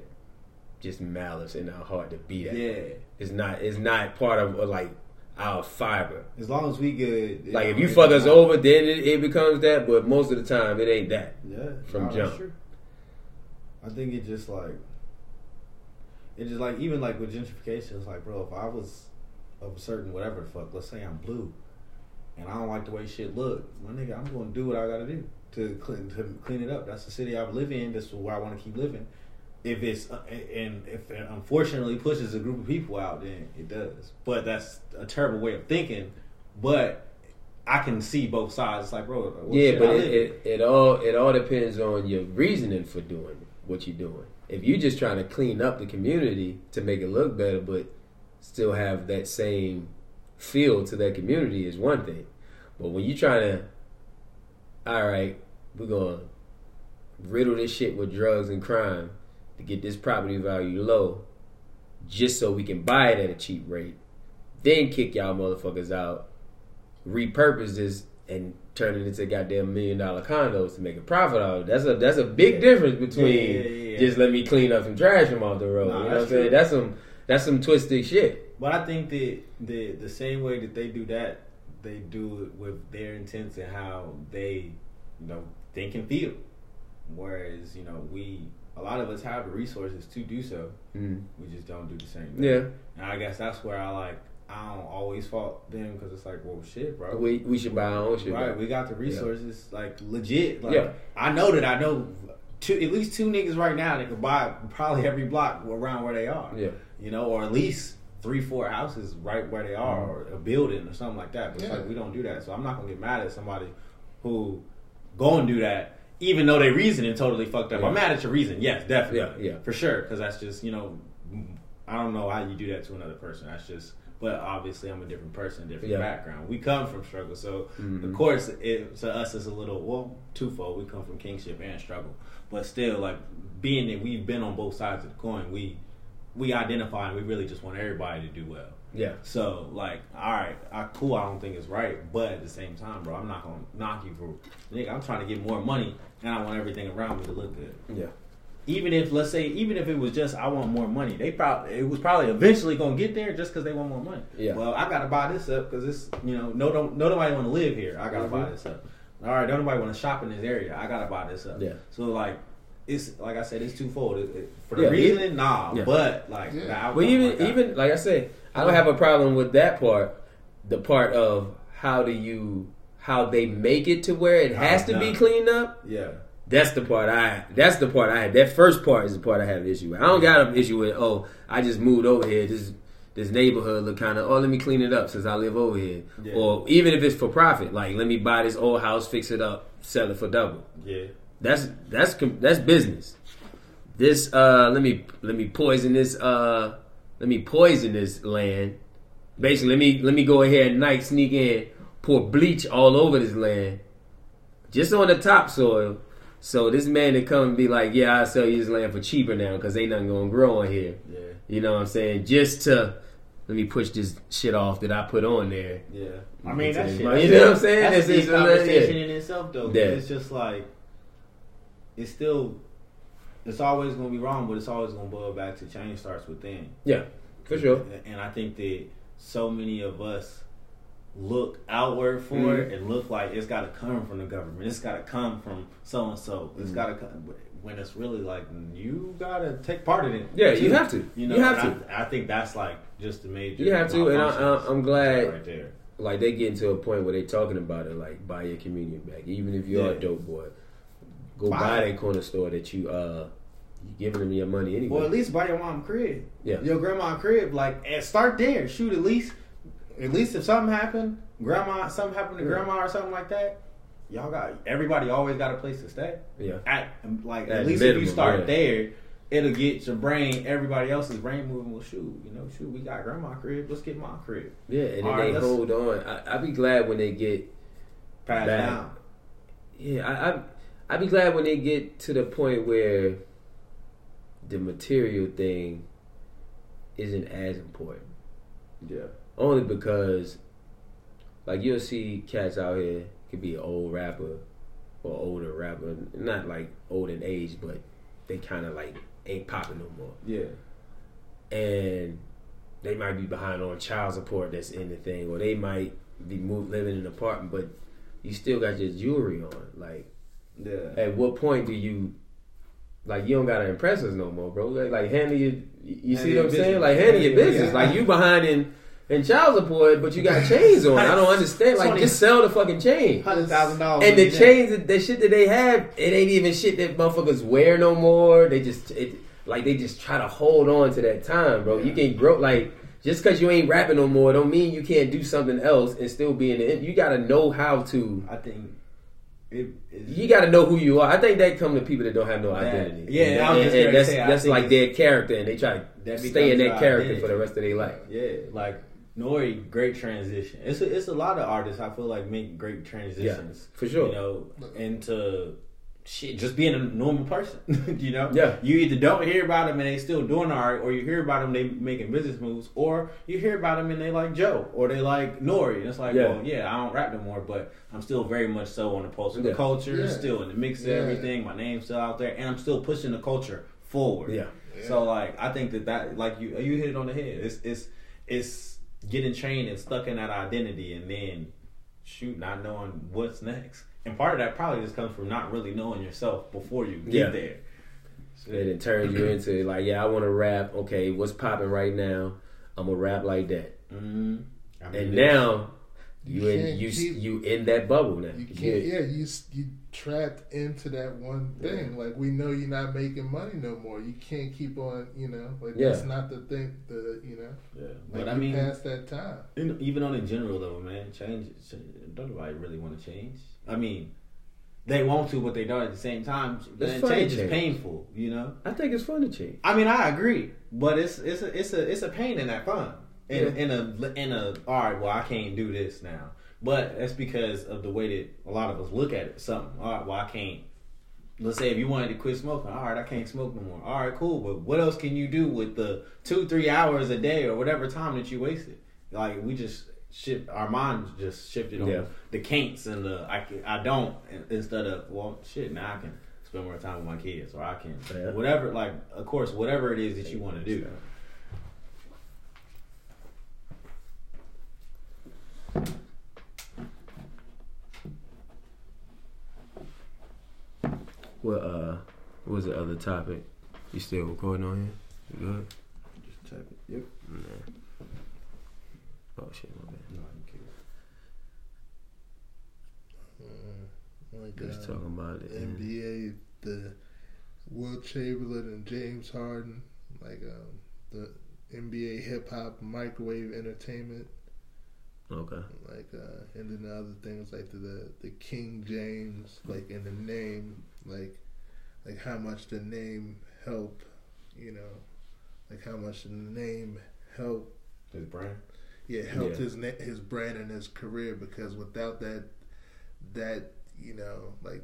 just malice in our heart to be that. Yeah. It's not it's not part of like our fiber. As long as we good. Like if you fuck us over, then it, it becomes that. But most of the time, it ain't that. Yeah, From nah, jump. I think it just like it just like even like with gentrification, it's like, bro, if I was of a certain whatever the fuck, let's say I'm blue, and I don't like the way shit look, my nigga, I'm gonna do what I gotta do to clean to clean it up. That's the city I live in. That's where I want to keep living. If it's uh, and if it unfortunately pushes a group of people out, then it does. But that's a terrible way of thinking. But I can see both sides. It's like, bro, yeah, but it, it, it all it all depends on your reasoning for doing what you're doing. If you're just trying to clean up the community to make it look better, but still have that same feel to that community is one thing. But when you're trying to, all right, we're gonna riddle this shit with drugs and crime to get this property value low, just so we can buy it at a cheap rate, then kick y'all motherfuckers out, repurpose this and turn it into goddamn million dollar condos to make a profit out of it. That's a that's a big Yeah. difference between Yeah, yeah, just let me clean up some trash from off the road. Nah, you know what I'm saying? true. That's some that's some twisted shit. But I think that the the same way that they do that, they do it with their intents and how they, you know, think and feel. Whereas, you know, we a lot of us have the resources to do so. Mm. We just don't do the same thing. Yeah. And I guess that's where I like I don't always fault them because it's like, well, shit, bro. We we should buy our own shit. Right, back. we got the resources, like legit. Like, Yeah. I know that I know two, at least two niggas right now that could buy probably every block around where they are. Yeah. you know, or at least three, four houses right where they are, or a building or something like that. But it's Yeah. like we don't do that, so I'm not gonna get mad at somebody who go and do that, even though their reasoning totally fucked up. Yeah. I'm mad at your reason, yes, definitely, Yeah, yeah. for sure, because that's just you know, I don't know how you do that to another person. That's just. But obviously, I'm a different person, different Yeah. background. We come from struggle, so Mhm. of course, it, to us, it's a little well twofold. We come from kingship and struggle, but still, like being that we've been on both sides of the coin, we we identify and we really just want everybody to do well. Yeah. So, like, all right, I, cool. I don't think it's right, but at the same time, bro, I'm not gonna knock you for nigga. I'm trying to get more money, and I want everything around me to look good. Yeah. Even if, let's say, even if it was just I want more money, they probably it was probably eventually gonna get there just because they want more money. Yeah. Well, I gotta buy this up because it's you know no don't no nobody want to live here. I gotta buy Mhm. this up. All right, don't nobody want to shop in this area. I gotta buy this up. Yeah. So like. It's like I said, it's twofold. It, it, for the Yeah, reasoning, it- nah, yeah. but like Yeah. the But outcome, even like, I- even like I said, I don't have a problem with that part. The part of how do you how they make it to where it has to be cleaned up. yeah, That's the part I. That's the part I had. That first part is the part I have an issue with. I don't got an issue with. Oh, I just moved over here. This this neighborhood look kind of. Oh, let me clean it up since I live over here. Yeah. Or even if it's for profit, like let me buy this old house, fix it up, sell it for double. yeah, That's that's that's business. This uh, let me let me poison this uh, let me poison this land. Basically, let me let me go ahead and night sneak in, pour bleach all over this land, just on the topsoil. So this man to come and be like, yeah, I'll sell you this land for cheaper now because ain't nothing gonna grow on here. yeah, You know what I'm saying? Just to let me push this shit off that I put on there. yeah. I mean, that shit. You know what I'm saying? That's It's- a deep it's a little- conversation yeah. in itself, though. Yeah. It's just like it's still it's always gonna be wrong, but it's always gonna boil back to change starts within. Yeah, for sure. And I think that so many of us look outward for Mhm. it and look like it's got to come from the government. It's got to come from so and so. It's Mhm. got to come when it's really like you got to take part in it. Yeah, you have to. You know, You have to. I, I think that's like just the major. You have to, and I, I'm glad. right there. Like they getting to a point where they're talking about it, like buy your communion back, even if you're a dope boy. Go Buy buy that corner store that you uh you giving them your money anyway. Well, at least buy your mom crib. Yeah. Your grandma crib. Like, start there. Shoot, at least, at least if something happened, grandma, something happened to Yeah. grandma or something like that. Y'all got everybody always got a place to stay. yeah, At like At at, least if you start yeah. there, it'll get your brain, everybody else's brain moving. Well, shoot, you know, shoot, we got grandma crib. Let's get my crib. yeah, and then All they hold on. I, I'd be glad when they get Pass Back. down. Yeah, I, I I'd be glad when they get to the point where the material thing isn't as important. Yeah. Only because, like, you'll see cats out here could be an old rapper or older rapper, not like old in age, but they kind of like ain't popping no more, Yeah. and they might be behind on child support that's in the thing, or they might be moved living in an apartment, but you still got your jewelry on, like. Yeah. At what point do you like you don't gotta impress us no more, bro? Like, like handle your you you see what I'm your saying? Like handle your Yeah. business. Like you behind in in child support, but you got chains on. I don't understand. Like just sell the fucking chain. Hundred thousand dollars. And the chains, that- the shit that they have, it ain't even shit that motherfuckers wear no more. They just it, like they just try to hold on to that time, bro. You can grow like just because you ain't rapping no more, don't mean you can't do something else and still be in the. You got to know how to. I think it. You got to know who you are. I think that come to people that don't have no That- identity. yeah, and, and- just and that's say, that's like their character, and they try to stay in that character identity. for the rest of their life. Yeah, like Nori, great transition. It's a, it's a lot of artists I feel like make great transitions. for sure. You know, into shit, just being a normal person. you know, Yeah. You either don't hear about them and they still doing art, or you hear about them they making business moves, or you hear about them and they like Joe or they like Nori. And it's like, Yeah. well, yeah, I don't rap no more, but I'm still very much so on the pulse of Yeah. the culture, Yeah. still in the mix of Yeah. everything. My name's still out there, and I'm still pushing the culture forward. Yeah. So like I think that that like you you hit it on the head. It's it's it's getting trained and stuck in that identity and then shoot not knowing what's next. And part of that probably just comes from not really knowing yourself before you get Yeah. there. And it turns you into like, yeah, I want to rap. Okay, what's popping right now? I'm gonna rap like that. Mm-hmm. I mean, And now you, You in you keep- you in that bubble now. You can't. Yeah. Yeah, you you trapped into that one thing. Like we know you're not making money no more. You can't keep on. You know, like Yeah. that's not the thing. The you know, yeah. like But I mean, past that time. in- even on a general level, man, change. change- Don't nobody really want to change. I mean, they want to, but they don't at the same time. It's fun to change is painful. You know. I think it's fun to change. I mean, I agree, but it's it's a it's a it's a pain in that fun. In, Yeah. in a in a all right, well, I can't do this now, but that's because of the way that a lot of us look at it. Something all right, well, I can't. Let's say if you wanted to quit smoking, all right, I can't smoke no more. All right, cool, but what else can you do with the two three hours a day or whatever time that you wasted? Like we just shift our minds just shifted on Yeah. The kinks and the I can, I don't instead of well shit now I can spend more time with my kids or I can Yeah. whatever like of course whatever it is that you want to do. What uh, what was the other topic? You still recording on here? You good? Just type it. Yep. Nah. Oh shit, my bad. No, you can't. Like Just uh, talking about it. and- NBA, the Wilt Chamberlain and James Harden, like um, the NBA hip hop microwave entertainment, Okay. like uh, and then the other things like the, the the King James, like in the name, like like how much the name help, you know, like how much the name help His brand. yeah, helped Yeah. his na- his brand and his career because without that, that you know, like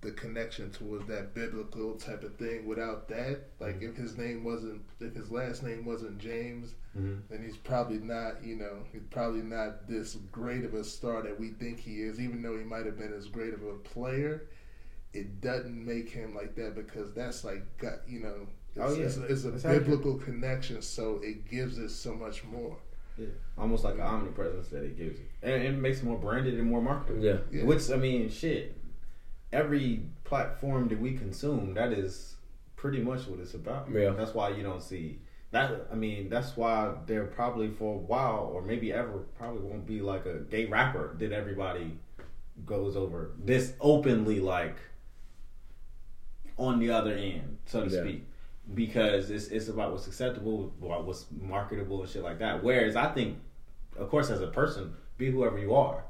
the connection towards that biblical type of thing. Without that, like if his name wasn't, if his last name wasn't James, Mm-hmm. then he's probably not, you know, he's probably not this great of a star that we think he is. Even though he might have been as great of a player, it doesn't make him like that because that's like got you know. It's, Oh, yeah. it's, it's a It's accurate. biblical connection, so it gives us so much more. Yeah. Almost like an omnipresence that it gives you. And, and it makes it more branded and more marketable. Yeah. Yeah. Which, I mean, shit. Every platform that we consume, that is pretty much what it's about. Yeah. That's why you don't see that. I mean, that's why there probably for a while, or maybe ever, probably won't be like a gay rapper that everybody goes over this openly, like on the other end, so to Yeah. speak. Because it's it's about what's acceptable, what's marketable, and shit like that. Whereas I think, of course, as a person, be whoever you are.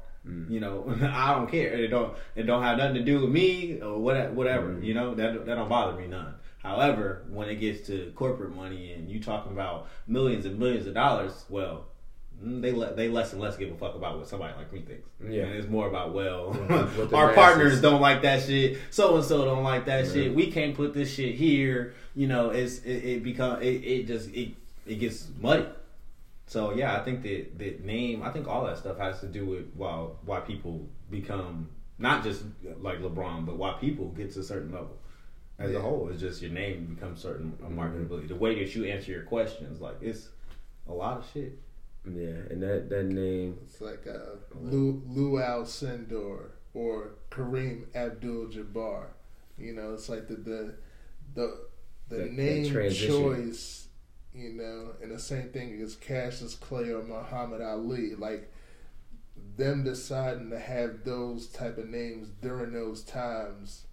You know, I don't care. It don't it don't have nothing to do with me or what whatever. You know that that don't bother me none. However, when it gets to corporate money and you talking about millions and millions of dollars, well, mm, Mm, they le- they less and less give a fuck about what somebody like me thinks. Yeah. and it's more about well, our partners don't like that shit. So and so don't like that shit. We can't put this shit here. You know, it's it, it become it, it just it it gets muddy. So yeah, I think that that name, I think all that stuff has to do with why why people become not just uh, like LeBron, but why people get to a certain level as a whole. It's just your name becomes certain marketability. The way that you answer your questions, like it's a lot of shit. Yeah, and that that name. It's like uh, Lew Lew Alcindor or Kareem Abdul-Jabbar. You know, it's like the the the, the name choice. You know, and the same thing as Cassius Clay or Muhammad Ali. Like them deciding to have those type of names during those times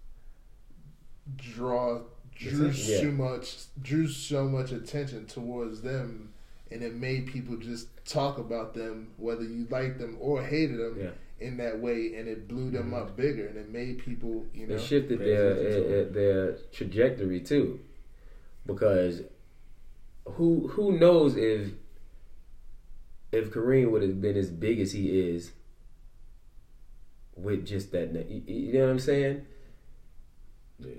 draw drew Yeah. so much drew so much attention towards them and it made people just talk about them whether you liked them or hated them Yeah. in that way and it blew them up mm-hmm. bigger and it made people you know It shifted their attention their, eh, eh, their trajectory too, because who who knows if if Kareem would have been as big as he is with just that. na- You, you know what I'm saying?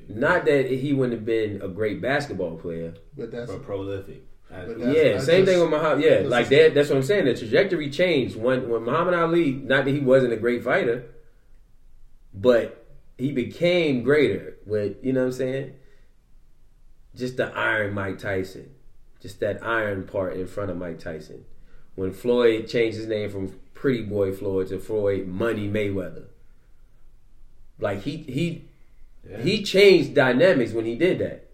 Not that he wouldn't have been a great basketball player. but that's But prolific. Yeah, same just- thing with Muhammad. Yeah, like that. That's what I'm saying. The trajectory changed when when Muhammad Ali. Not that he wasn't a great fighter, but he became greater. With you know what I'm saying. Just the iron Mike Tyson, just that iron part in front of Mike Tyson. When Floyd changed his name from Pretty Boy Floyd to Floyd Money Mayweather, like he he Yeah. he changed dynamics when he did that.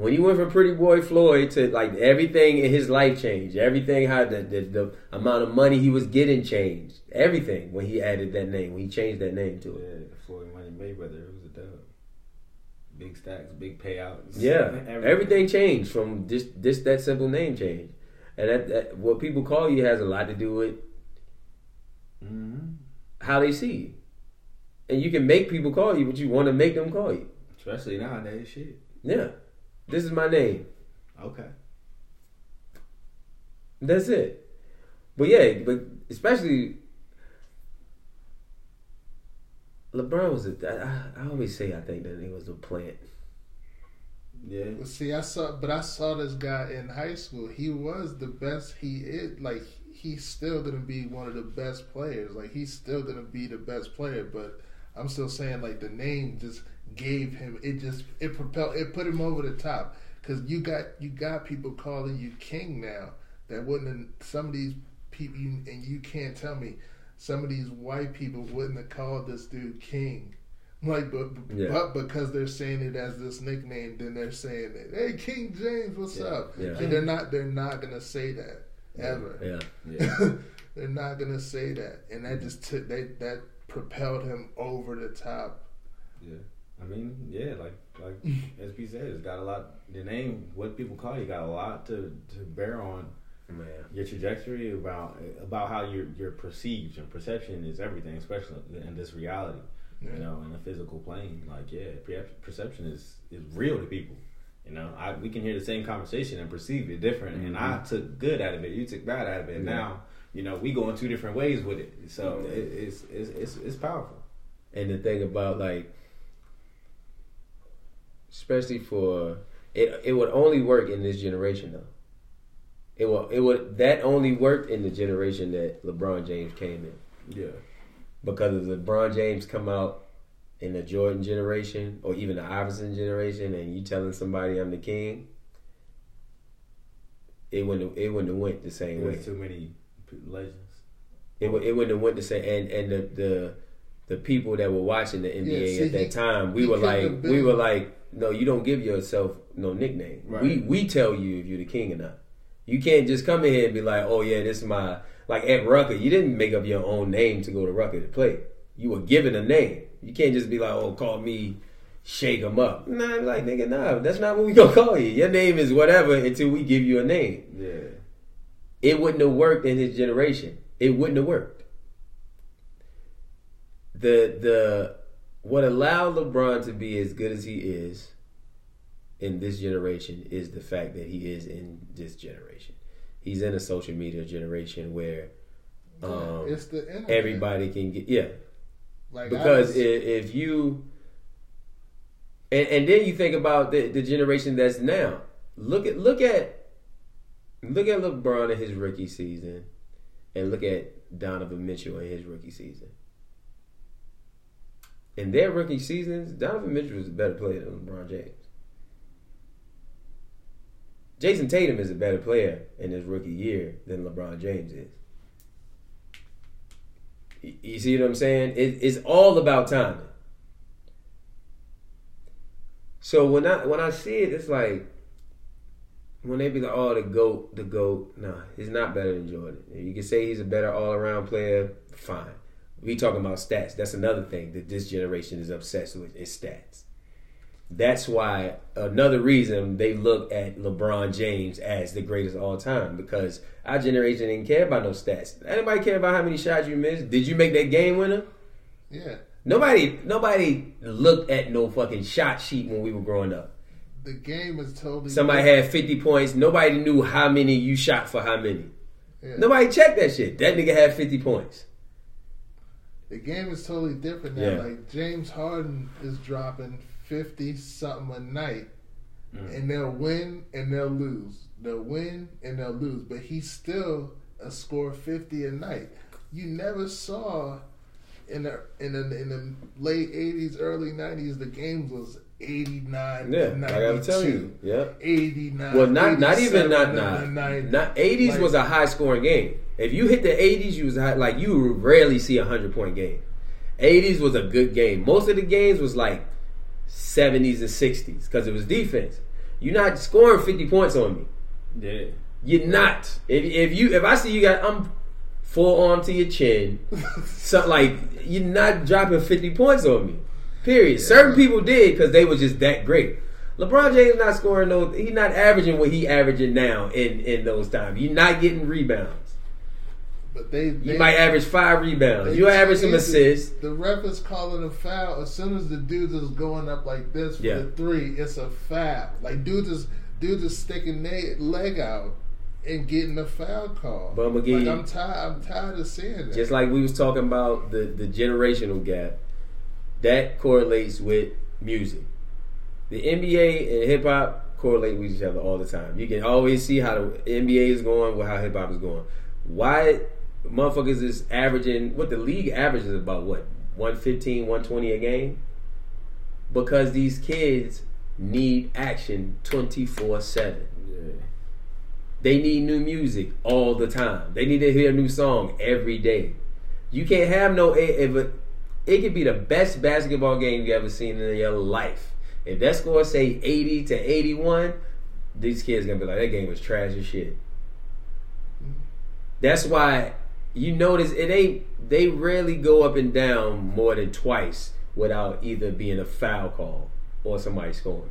When he went from Pretty Boy Floyd to like everything in his life changed. Everything how the, the the amount of money he was getting changed. Everything when he added that name, when he changed that name to it. Yeah, Floyd Money Mayweather, it was a dub. Big stacks, big payouts. Yeah, everything changed from just just that simple name change, and that, that what people call you has a lot to do with hmm how they see you, and you can make people call you but you want to make them call you. Especially nowadays, shit. Yeah, this is my name. Okay. That's it. But yeah, but especially LeBron was a. I, I always say I think that he was a plant. Yeah. Well, See, I saw, but I saw this guy in high school. He was the best. He is like he's still gonna be one of the best players. Like he's still gonna be the best player. But I'm still saying like the name just gave him. It just it propelled. It put him over the top because you got you got people calling you king now. That wouldn't have, some of these people and you can't tell me some of these white people wouldn't have called this dude king. Like, but, Yeah. but because they're saying it as this nickname, then they're saying it. Hey, King James, what's Yeah. up? Yeah. And they're not. They're not gonna say that ever. Yeah, Yeah. they're not gonna say that, and that just took they that propelled him over the top. Yeah. I mean, yeah, like like SB said, it's got a lot. The name, what people call you, got a lot to, to bear on man. your trajectory about about how you're you're perceived. and perception is everything, especially in this reality. Yeah. You know, in a physical plane, like yeah, perception is is real to people. You know, I we can hear the same conversation and perceive it different. And I mm-hmm. took good out of it, you took bad out of it. Yeah. now, you know, we go in two different ways with it. So it, it's, it's it's it's powerful. And the thing about like, especially for it, it would only work in this generation though. It will. It would. That only worked in the generation that LeBron James came in. Yeah. because if LeBron James come out in the Jordan generation or even the Iverson generation, and you telling somebody I'm the king, it wouldn't it wouldn't have went the same way. There's too many legends. It, it wouldn't have went the same. And and the the the people that were watching the NBA see, at that he- time, we were like we were like, no, you don't give yourself no nickname. Right. We we tell you if you're the king or not. You can't just come in here and be like, oh yeah, this is my like at Rucker. You didn't make up your own name to go to Rucker to play. You were given a name. You can't just be like, oh, call me. shake 'em up. Nah, like nigga, nah, that's not what we gonna call you. Your name is whatever until we give you a name Yeah. it wouldn't have worked in his generation. It wouldn't have worked. The the what allowed LeBron to be as good as he is in this generation is the fact that he is in this generation. He's in a social media generation where um, it's the internet. everybody can get yeah. like Because was- if, if you and, and then you think about the, the generation that's now. Look at look at look at LeBron in his rookie season, and look at Donovan Mitchell in his rookie season. In their rookie seasons, Donovan Mitchell was a better player than LeBron James. Jayson Tatum is a better player in his rookie year than LeBron James is. You- see what I'm saying? It, it's all about timing. So when I when I see it, it's like when they be like, "Oh, the goat, the goat." No, he's not better than Jordan. You can say he's a better all around player. Fine. We talking about stats. That's another thing that this generation is obsessed with is stats. That's why another reason they look at LeBron James as the greatest of all time because our generation didn't care about no stats. Anybody care about how many shots you missed? Did you make that game winner? yeah, Nobody, nobody looked at no fucking shot sheet when we were growing up. the game is totally Somebody had 50 points. Nobody knew how many you shot for how many. Yeah. Nobody checked that shit. That nigga had 50 points. The game is totally different now. Yeah. Like James Harden is dropping fifty something a night, mm. and they'll win and they'll lose. They'll win and they'll lose, but he's still a score fifty a night. You never saw in the in the, in the late eighties, early nineties, the games was eighty nine. Yeah, like I'm telling you. Yeah. 89. Well, not not even not not 90. not 80s Like, was a high scoring game. If you hit the 80s, you was high, like you rarely see a hundred point game. 80s was a good game. Most of the games was like 70s and 60s because it was defense. You're not scoring 50 points on me. Yeah. You're not. If if you if I see you got I'm full arm to your chin, something like you're not dropping 50 points on me. Period. Certain people did because they were just that great. LeBron James not scoring no. He's not averaging what he averaging now in in those times. You're not getting rebounds. But they, You might average five rebounds. You average some assists. The ref is calling a foul as soon as the dude is going up like this for Yeah. the three. It's a foul. Like dude is dude is sticking their leg out and getting a foul call. But I'ma like I'm tired. I'm tired of seeing that. Just like we was talking about the the generational gap, that correlates with music. The NBA and hip hop correlate with each other all the time. You can always see how the NBA is going with how hip hop is going. Why motherfuckers is averaging what the league averages about what 115, 120 a game? Because these kids need action 24 7. Yeah. They need new music all the time. They need to hear a new song every day. You can't have no if it, could be the best basketball game you ever seen in your life. If that score say 80 to 81, these kids gonna be like that game was trash as shit. That's why you notice it ain't they rarely go up and down more than twice without either being a foul call or somebody scoring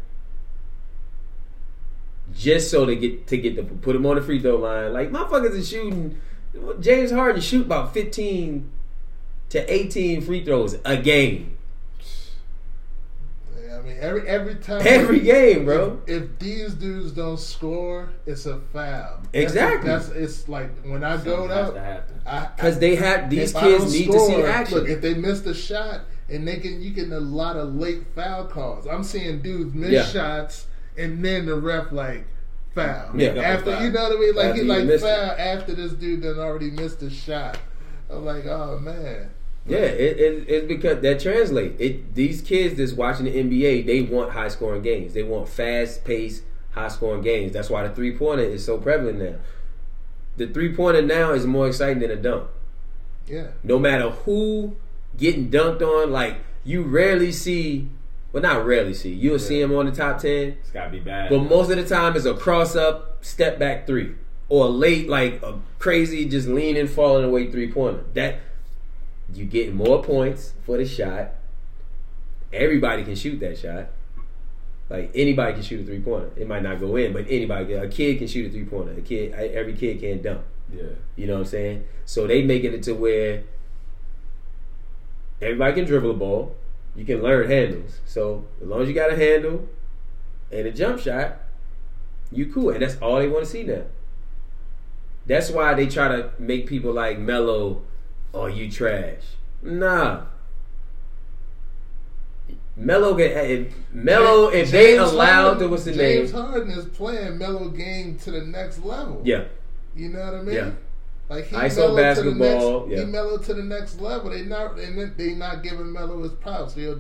just so to get to get the put them on the free throw line. Like motherfuckers is shooting. James Harden shoot about fifteen to eighteen free throws a game. I mean, every every time Every game, bro. If, if these dudes don't score, it's a foul. Exactly. That's, it's like when I go Something has out. to happen. Because they have these kids don't need to see action. Look, if they miss the shot and they can, you get a lot of late foul calls. I'm seeing dudes miss Yeah. shots and then the ref like foul. Yeah. After Foul. you know what I mean? Like After he like missed foul after this dude done already missed a shot. I'm like, oh man. Yeah, it, it, it's because that translates. It these kids that's watching the NBA, they want high scoring games. They want fast paced, high scoring games. That's why the three pointer is so prevalent now. The three pointer now is more exciting than a dunk. Yeah. No matter who getting dunked on, like you rarely see. Well, not rarely see. You'll see him on the top ten, It's gotta be bad. but most of the time it's a cross up, step back three, or a late like a crazy just leaning, falling away three pointer. That you get more points for the shot. Everybody can shoot that shot. Like anybody can shoot a three pointer. It might not go in, but anybody, a kid can shoot a three pointer. A kid, every kid can dunk. yeah. You know what I'm saying? So they making it to where everybody can dribble a ball. You can learn handles. So as long as you got a handle and a jump shot, you cool. And that's all they want to see now. That's why they try to make people like Melo, oh you trash. Nah. Melo get eh, if Melo if they allowed Harden- what's the name James name? Harden is playing Melo game to the next level. Yeah. You know what I mean? Yeah. Like he ISO basketball, To the next, yeah. He Melo to the next level. They not and they not giving Melo his props. He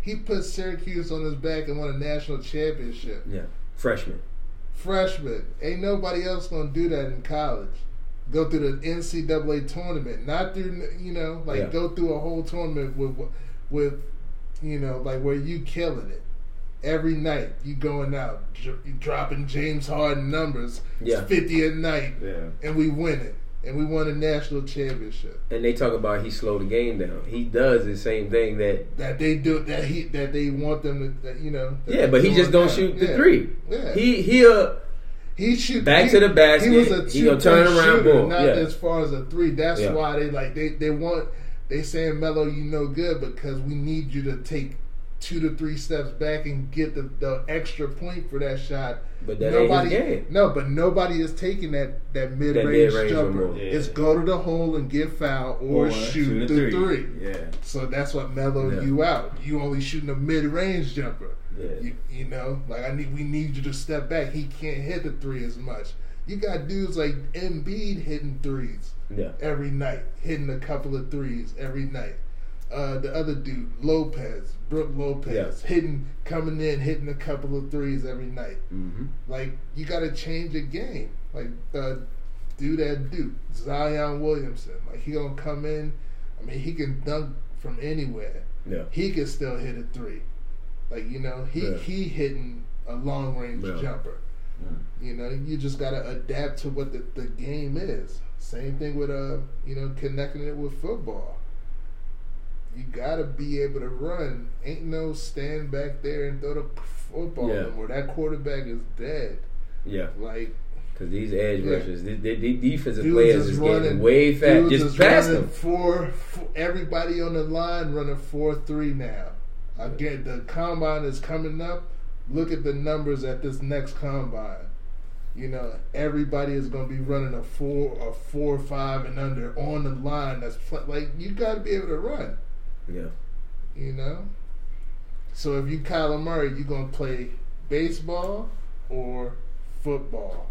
he put Syracuse on his back and won a national championship. Yeah. Freshman. Freshman, ain't nobody else gonna do that in college. Go through the NCAA tournament, not through you know like Yeah. go through a whole tournament with with you know like where you killing it. Every night you going out, dr- dropping James Harden numbers, Yeah. fifty a night, Yeah. and we win it, and we won a national championship. and they talk about he slowed the game down. He does the same thing that That they do that he that they want them to that, you know. yeah, but he just don't now. shoot the Yeah. three. Yeah. He he'll He shoot Back he- to the basket, He was a he gonna two turn point around, shooter, boom, not yeah. as far as a three. That's Yeah. why they like they they want they saying Melo, you know good because we need you to take two to three steps back and get the, the extra point for that shot. But that ain't nobody, his game. no, but nobody is taking that that mid range jumper. remote. Yeah. It's go to the hole and get fouled or, shoot, a the three. Yeah. So that's what mellowed Yeah. you out. You only shooting a mid range jumper. Yeah. You, you know, like I need we need you to step back. He can't hit the three as much. You got dudes like Embiid hitting threes yeah. every night, hitting a couple of threes every night. Uh, the other dude, Lopez, Brooke Lopez, Yeah. hitting, coming in, hitting a couple of threes every night. hmm Like you got to change the game. Like uh, do that dude, Zion Williamson. Like he gonna come in. I mean, he can dunk from anywhere. Yeah. He can still hit a three. Like you know, he Yeah. he hitting a long range Yeah. jumper. You know, you just gotta adapt to what the, the game is. Same thing with uh, you know, connecting it with football. You gotta be able to run. Ain't no stand back there and throw the football Yeah. anymore. That quarterback is dead. Yeah. Like Because these edge Yeah. rushers, the, the, the defensive dudes players is running getting way fast. Just pass running them. Four, four, everybody on the line running four three now. Again, the combine is coming up. Look at the numbers at this next combine. You know, everybody is going to be running a four, a four, five, and under on the line. That's like you got to be able to run. Yeah. You know. So if you Kyler Murray, you're gonna play baseball or football?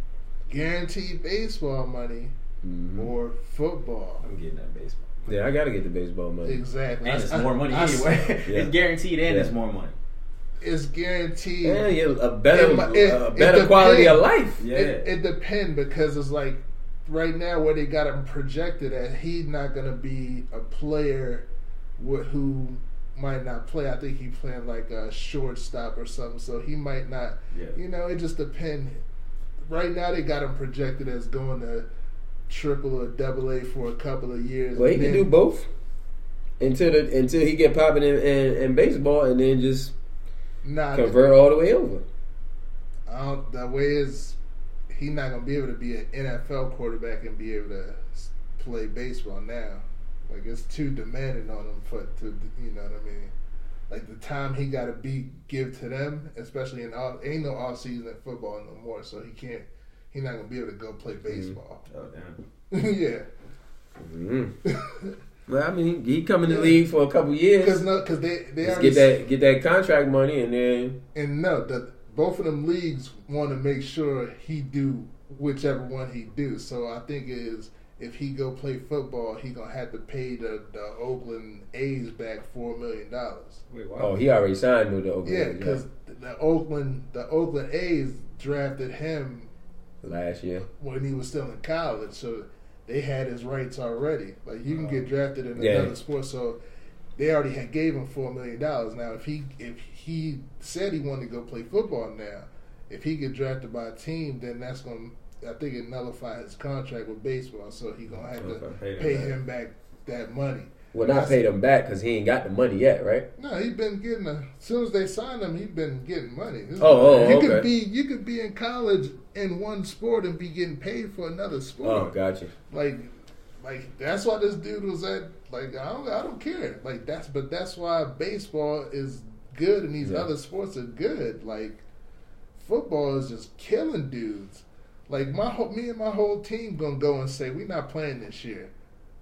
Guaranteed baseball money Mhm. or football. I'm getting that baseball. Yeah, I got to get the baseball money. Exactly. And it's I- more money I- anyway. Yeah. It's guaranteed and Yeah. it's more money. It's guaranteed. Yeah, yeah, a better, It it- a better quality of life. Yeah. It, it depends because it's like right now where they got him projected at, he's not gonna be a player wh- who might not play. I think he playing like a shortstop or something, so he might not. Yeah. You know, it just depends. Right now they got him projected as going to triple or double A for a couple of years. Well, he can do both until the, until he get popping in, in, in baseball, and then just Nah, convert all the way over. I don't, the way is he not gonna be able to be an NFL quarterback and be able to play baseball now. Like it's too demanding on him for to you know what I mean. Like the time he got to be give to them, especially in all ain't no off season in football no more, so he can't. He's not gonna be able to go play baseball. Oh damn. yeah, Mm. well, I mean, he come in the league for a couple years. because no, because they they Just get that get that contract money, and then and no, the both of them leagues want to make sure he do whichever one he do. So I think it is if he go play football, he gonna have to pay the, the Oakland A's back four million dollars. Wait. Oh, he already signed with the Oakland. Yeah, A's, because the Oakland the Oakland A's drafted him last year. when he was still in college, so they had his rights already. Like you can get uh, drafted in Yeah. another sport, so they already had gave him four million dollars. Now, if he if he said he wanted to go play football now, if he get drafted by a team, then that's going. to I think it nullify his contract with baseball, so he gonna have to Okay. Pay them pay him back that money. Well, not paid him back because he ain't got the money yet, right? No, he been getting a. As soon as they signed him, he been getting money. This- Oh, oh, you okay. could be you could be in college in one sport and be getting paid for another sport. Oh, gotcha. Like, like that's why this dude was at. Like, I don't, I don't care. Like that's, but that's why baseball is good and these Yeah. other sports are good. Like, football is just killing dudes. Like my whole, me and my whole team gonna go and say we not playing this year,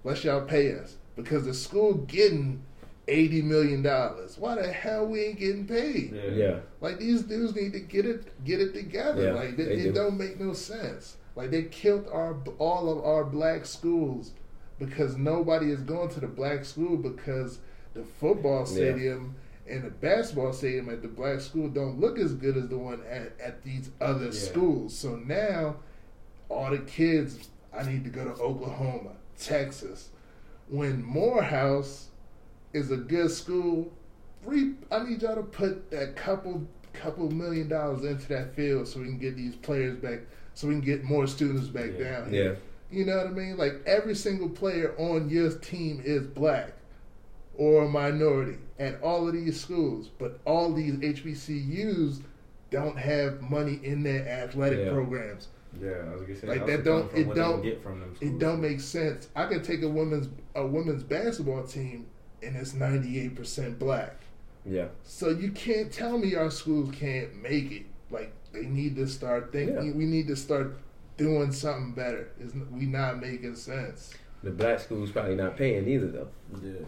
unless y'all pay us because the school getting eighty million dollars. Why the hell we ain't getting paid? Yeah. Yeah. Like these dudes need to get it get it together. Yeah, like they it, do. it don't make no sense. Like they killed our all of our black schools because nobody is going to the black school because the football stadium and the basketball stadium at the black school don't look as good as the one at, at these other Yeah. schools. So now all the kids I need to go to Oklahoma, Texas. When Morehouse is a good school, re- I need y'all to put that couple couple million dollars into that field so we can get these players back, so we can get more students back Yeah. down Yeah. You know what I mean? Like every single player on your team is black or a minority at all of these schools, but all these HBCUs don't have money in their athletic Yeah. programs. Yeah, I was gonna say Like that don't it don't get from them it don't make sense. I could take a women's a women's basketball team and it's ninety eight percent black. Yeah. So you can't tell me our schools can't make it. Like they need to start thinking. Yeah. We need to start doing something better. Is we not making sense? The black school's probably not paying either, though. Yeah.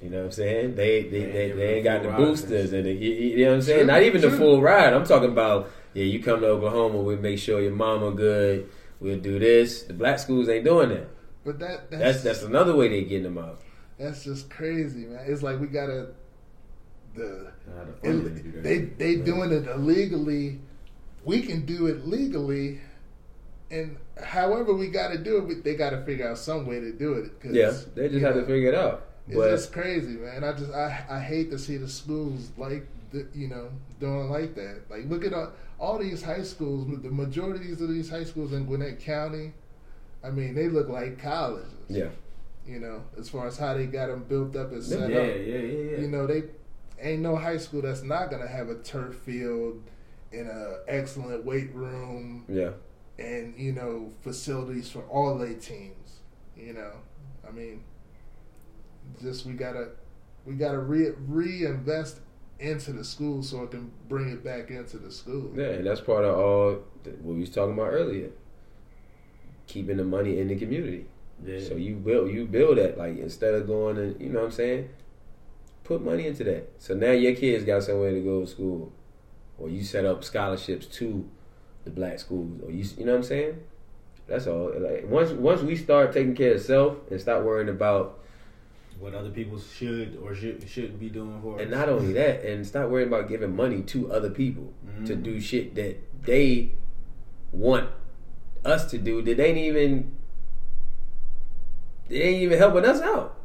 You know what I'm saying? They they, They they, ain't they, ain't got the boosters and and the, you, you know what I'm saying? True, Not even the full ride. I'm talking about yeah, you come to Oklahoma, we make sure your mama good. We'll do this. The black schools ain't doing that. But that that's That's that's another way they getting them out. that's just crazy, man. It's like we gotta the Nah, the funding to do it, that. they they doing it illegally. We can do it legally, and however we got to do it, we, they got to figure out some way to do it. 'cause, Yeah, they just have know, to figure it out. It's just crazy, man. I just I I hate to see the schools like the, you know doing like that. Like look at all, all these high schools. The majorities of these high schools in Gwinnett County, I mean, they look like colleges. yeah, You know, as far as how they got them built up and set yeah, up. yeah, yeah, yeah. You know, they ain't no high school that's not gonna have a turf field and a excellent weight room yeah, and you know facilities for all their teams. You know, I mean, just we gotta we gotta re- reinvest into the school so it can bring it back into the school. yeah. And that's part of all th- what we was talking about earlier. Keeping the money in the community. yeah. So you build you build that like instead of going and you know what I'm saying, put money into that. So now your kids got somewhere to go to school, or you set up scholarships to the black schools, or you you know what I'm saying. That's all. Like once once we start taking care of self and stop worrying about what other people should or should shouldn't be doing for and us. not only that and stop worrying about giving money to other people to Mhm. do shit that they want us to do that ain't even they ain't even helping us out.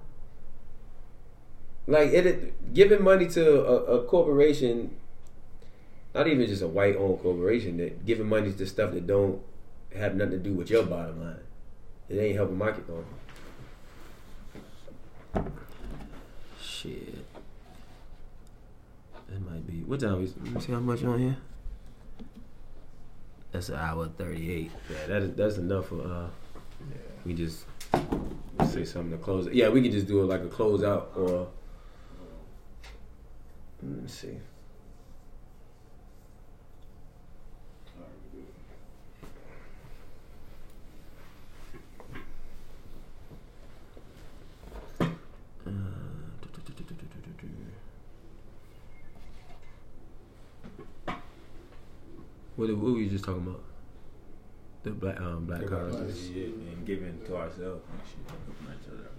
Like it, it giving money to a, a corporation, not even just a white owned corporation, that giving money to stuff that don't have nothing to do with your bottom line. It ain't helping my kid. Shit. That might be. What time is? Let me see how much on here. That's an hour thirty eight. Yeah, that is that's enough for. uh We just say something to close it. Yeah, we can just do it like a closeout or. Let me see. Uh, What, what were you just talking about? The black um black Give our shit and giving to ourselves and shit. Helping each other.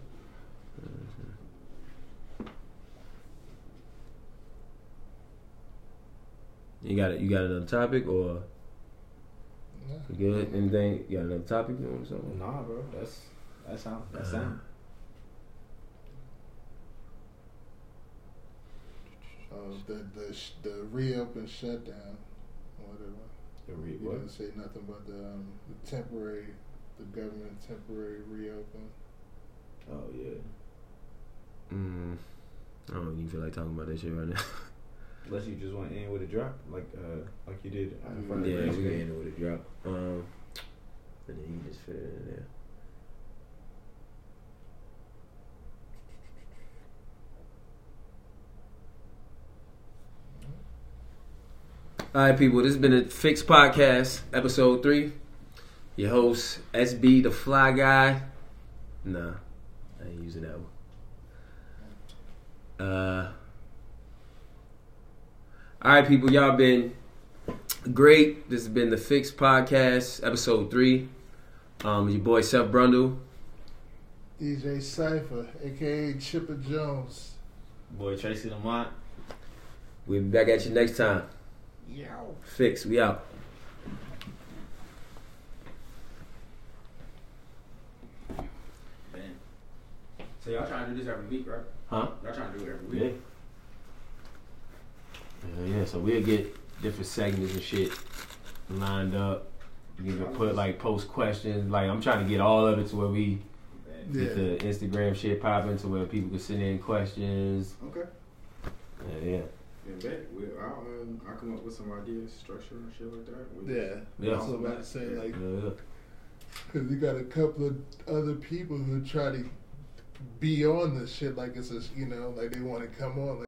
You got it. You got another topic or Yeah. you good? Anything? You got another topic or something? Nah, bro. That's that sound. That Uh-huh. sound. Uh, the the sh- the reopen shutdown, whatever. The re- You what? didn't say nothing about the um, the temporary, the government temporary reopen. Oh yeah. Mm, I don't even feel like talking about that shit right now. Unless you just want to end with a drop, like uh, like you did. in front yeah, we can end it with a drop. Um, and then you just fit it in there. All right, people. This has been a Fixed Podcast, episode three. Your host SB, the Fly Guy. Nah, I ain't using that one. Uh. All right, people. Y'all been great. This has been the Fixed Podcast, episode three. Um, your boy Seth Brundle. DJ Cipher, aka Chipper Jones. Boy Tracy Lamont. We'll be back at you next time. Yow. Fix. We out. Man. So y'all trying to do this every week, right? Huh? Y'all trying to do it every week? Yeah, yeah. So we'll get different segments and shit lined up. You can put like post questions. Like I'm trying to get all of it to where we Yeah. get the Instagram shit popping to where people can send in questions. Okay. Yeah, yeah. Yeah, bet. We, I'll, um, I'll come up with some ideas, structure and shit like that. We Yeah. Yeah. That's what I'm about to say. Like, yeah, yeah. Because you got a couple of other people who try to be on this shit like it's a, you know, like they want to come on. Like,